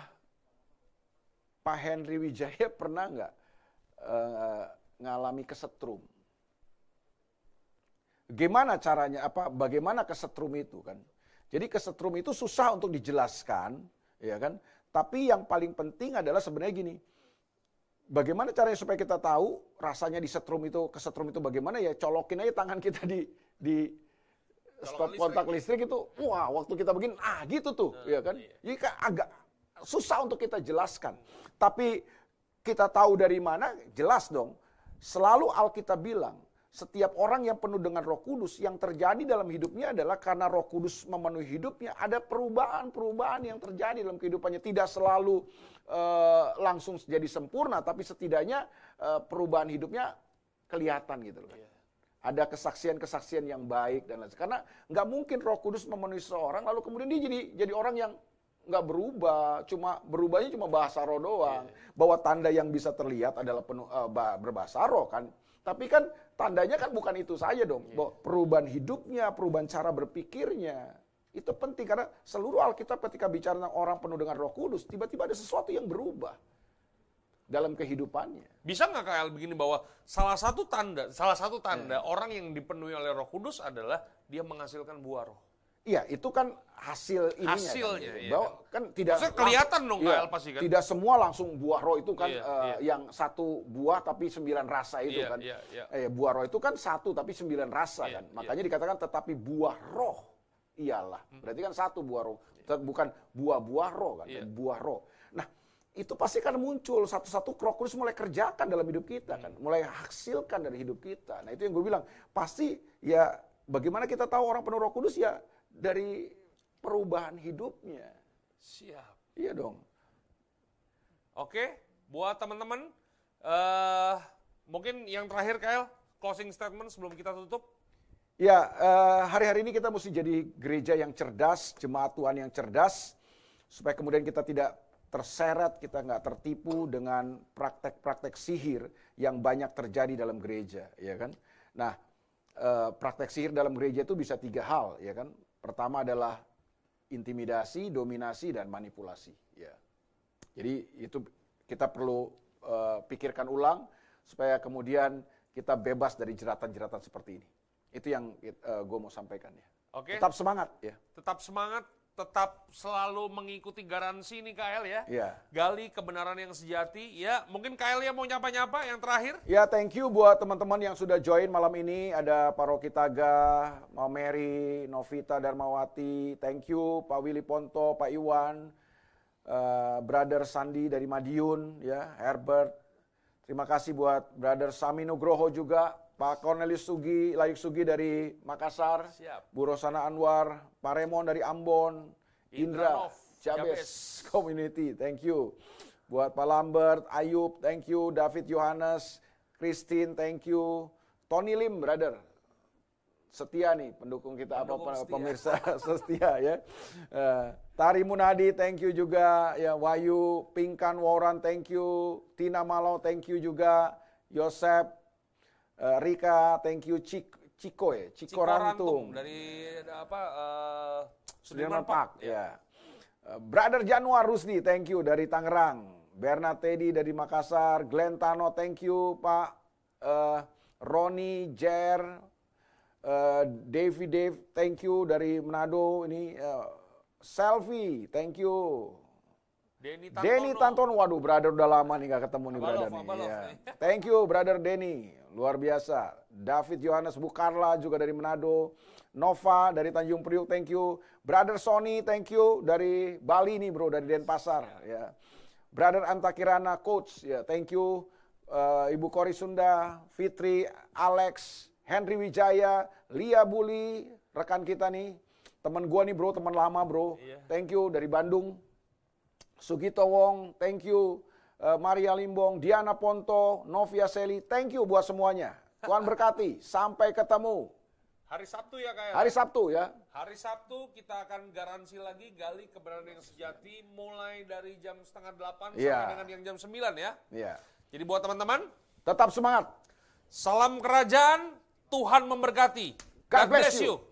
Pak Henry Wijaya pernah nggak eh, ngalami kesetrum? Gimana caranya? Apa? Bagaimana kesetrum itu kan? Jadi kesetrum itu susah untuk dijelaskan, ya kan? Tapi yang paling penting adalah sebenarnya gini. Bagaimana caranya supaya kita tahu rasanya di setrum itu kesetrum itu bagaimana ya? Colokin aja tangan kita di di stop listrik. kontak listrik itu, wah waktu kita begini, ah gitu tuh, ya kan? Jadi kan agak susah untuk kita jelaskan. Tapi kita tahu dari mana, jelas dong. Selalu Alkitab bilang, setiap orang yang penuh dengan roh kudus, yang terjadi dalam hidupnya adalah karena roh kudus memenuhi hidupnya, ada perubahan-perubahan yang terjadi dalam kehidupannya. Tidak selalu eh, langsung jadi sempurna, tapi setidaknya eh, perubahan hidupnya kelihatan gitu loh. Ada kesaksian-kesaksian yang baik dan lain Karena nggak mungkin Roh Kudus memenuhi seseorang lalu kemudian dia jadi jadi orang yang nggak berubah, cuma berubahnya cuma bahasa roh doang. Bahwa tanda yang bisa terlihat adalah penuh, ba- berbahasa roh kan. Tapi kan tandanya kan bukan itu saja dong. Bahwa perubahan hidupnya, perubahan cara berpikirnya. Itu penting karena seluruh Alkitab ketika bicara tentang orang penuh dengan Roh Kudus, tiba-tiba ada sesuatu yang berubah dalam kehidupannya. Bisa nggak KL begini bahwa salah satu tanda, salah satu tanda orang yang dipenuhi oleh Roh Kudus adalah dia menghasilkan buah roh. Iya, itu kan hasil ininya. Hasilnya, kan, iya Bahwa kan tidak Maksudnya kelihatan dong, Iya, KL pasti kan? Tidak semua langsung buah roh itu kan Iya, eh, iya. yang satu buah tapi sembilan rasa itu Iya, kan. iya, iya. Eh, buah roh itu kan satu tapi sembilan rasa Iya, kan. Makanya dikatakan tetapi buah roh ialah. Berarti kan satu buah roh. Tet- Bukan buah-buah roh kan, Iya. buah roh. Nah, itu pasti kan muncul satu-satu roh kudus mulai kerjakan dalam hidup kita kan, mulai hasilkan dari hidup kita. Nah, itu yang gue bilang, pasti ya bagaimana kita tahu orang penuh roh kudus ya dari perubahan hidupnya. Siap. Iya dong. Oke, buat teman-teman, eh mungkin yang terakhir Kael, closing statement sebelum kita tutup. Ya, eh, hari-hari ini kita mesti jadi gereja yang cerdas, jemaat Tuhan yang cerdas, supaya kemudian kita tidak terseret, kita nggak tertipu dengan praktek-praktek sihir yang banyak terjadi dalam gereja, ya kan? Nah, eh, praktek sihir dalam gereja itu bisa tiga hal, ya kan? Pertama adalah intimidasi, dominasi, dan manipulasi. Ya, jadi itu kita perlu eh, pikirkan ulang supaya kemudian kita bebas dari jeratan-jeratan seperti ini. Itu yang gue mau sampaikan ya. Oke. Tetap semangat ya. Tetap semangat, tetap selalu mengikuti garansi nih Kael ya. Iya. Gali kebenaran yang sejati. Ya, mungkin Kael ya mau nyapa-nyapa yang terakhir. Ya, thank you buat teman-teman yang sudah join malam ini. Ada Paroki Taga, Mau Mary, Novita Darmawati. Thank you Pak Willy Ponto, Pak Iwan, eh, Brother Sandi dari Madiun, ya, Herbert. Terima kasih buat Brother Sami Nugroho juga, Pak Cornelius Sugi, Layuk Sugi dari Makassar, Siap. Bu Rosana Anwar, Pak Remon dari Ambon, Indra, Jabes. Community, thank you. Buat Pak Lambert, Ayub, thank you. David Yohanes, Christine, thank you. Tony Lim, brother. Setia nih pendukung kita Pendukung apa setia. pemirsa setia ya. Eh, Tari Munadi, thank you juga. Ya Wayu, Pingkan Waran, thank you. Tina Malau, thank you juga. Yosep, eh, Rika, thank you. Cik, Ciko ya, Ciko, Rantung. dari apa eh, Sudirman Sudirman Park, ya. Uh, Brother Januar Rusdi, thank you dari Tangerang. Bernard Teddy dari Makassar. Glenn Tano, thank you Pak. Uh, Roni, Jer, uh, Davy Dave, thank you dari Manado. Ini uh, Selfie, thank you. Denny Tantono. Denny Tanton, waduh brother udah lama nih gak ketemu nih brother nih. nih. Thank you brother Denny, luar biasa. David Yohanes Bukarla juga dari Manado. Nova dari Tanjung Priuk, thank you. Brother Sony, thank you dari Bali nih bro, dari Denpasar. Ya. Brother Antakirana Coach, ya thank you. Eh, Ibu Kori Sunda, Fitri, Alex, Henry Wijaya, Lia Buli, rekan kita nih. Temen gua nih bro, teman lama bro. Iya. Thank you dari Bandung. Sugito Wong, thank you. Eh, Maria Limbong, Diana Ponto, Novia Seli, thank you buat semuanya. Tuhan berkati, sampai ketemu Hari Sabtu ya Kael. hari Sabtu ya. Hari Sabtu kita akan garansi lagi gali kebenaran yang sejati mulai dari jam setengah delapan Iya. sampai dengan yang jam sembilan ya. Ya. Jadi buat teman-teman, Tetap semangat. salam kerajaan, Tuhan memberkati. God bless you.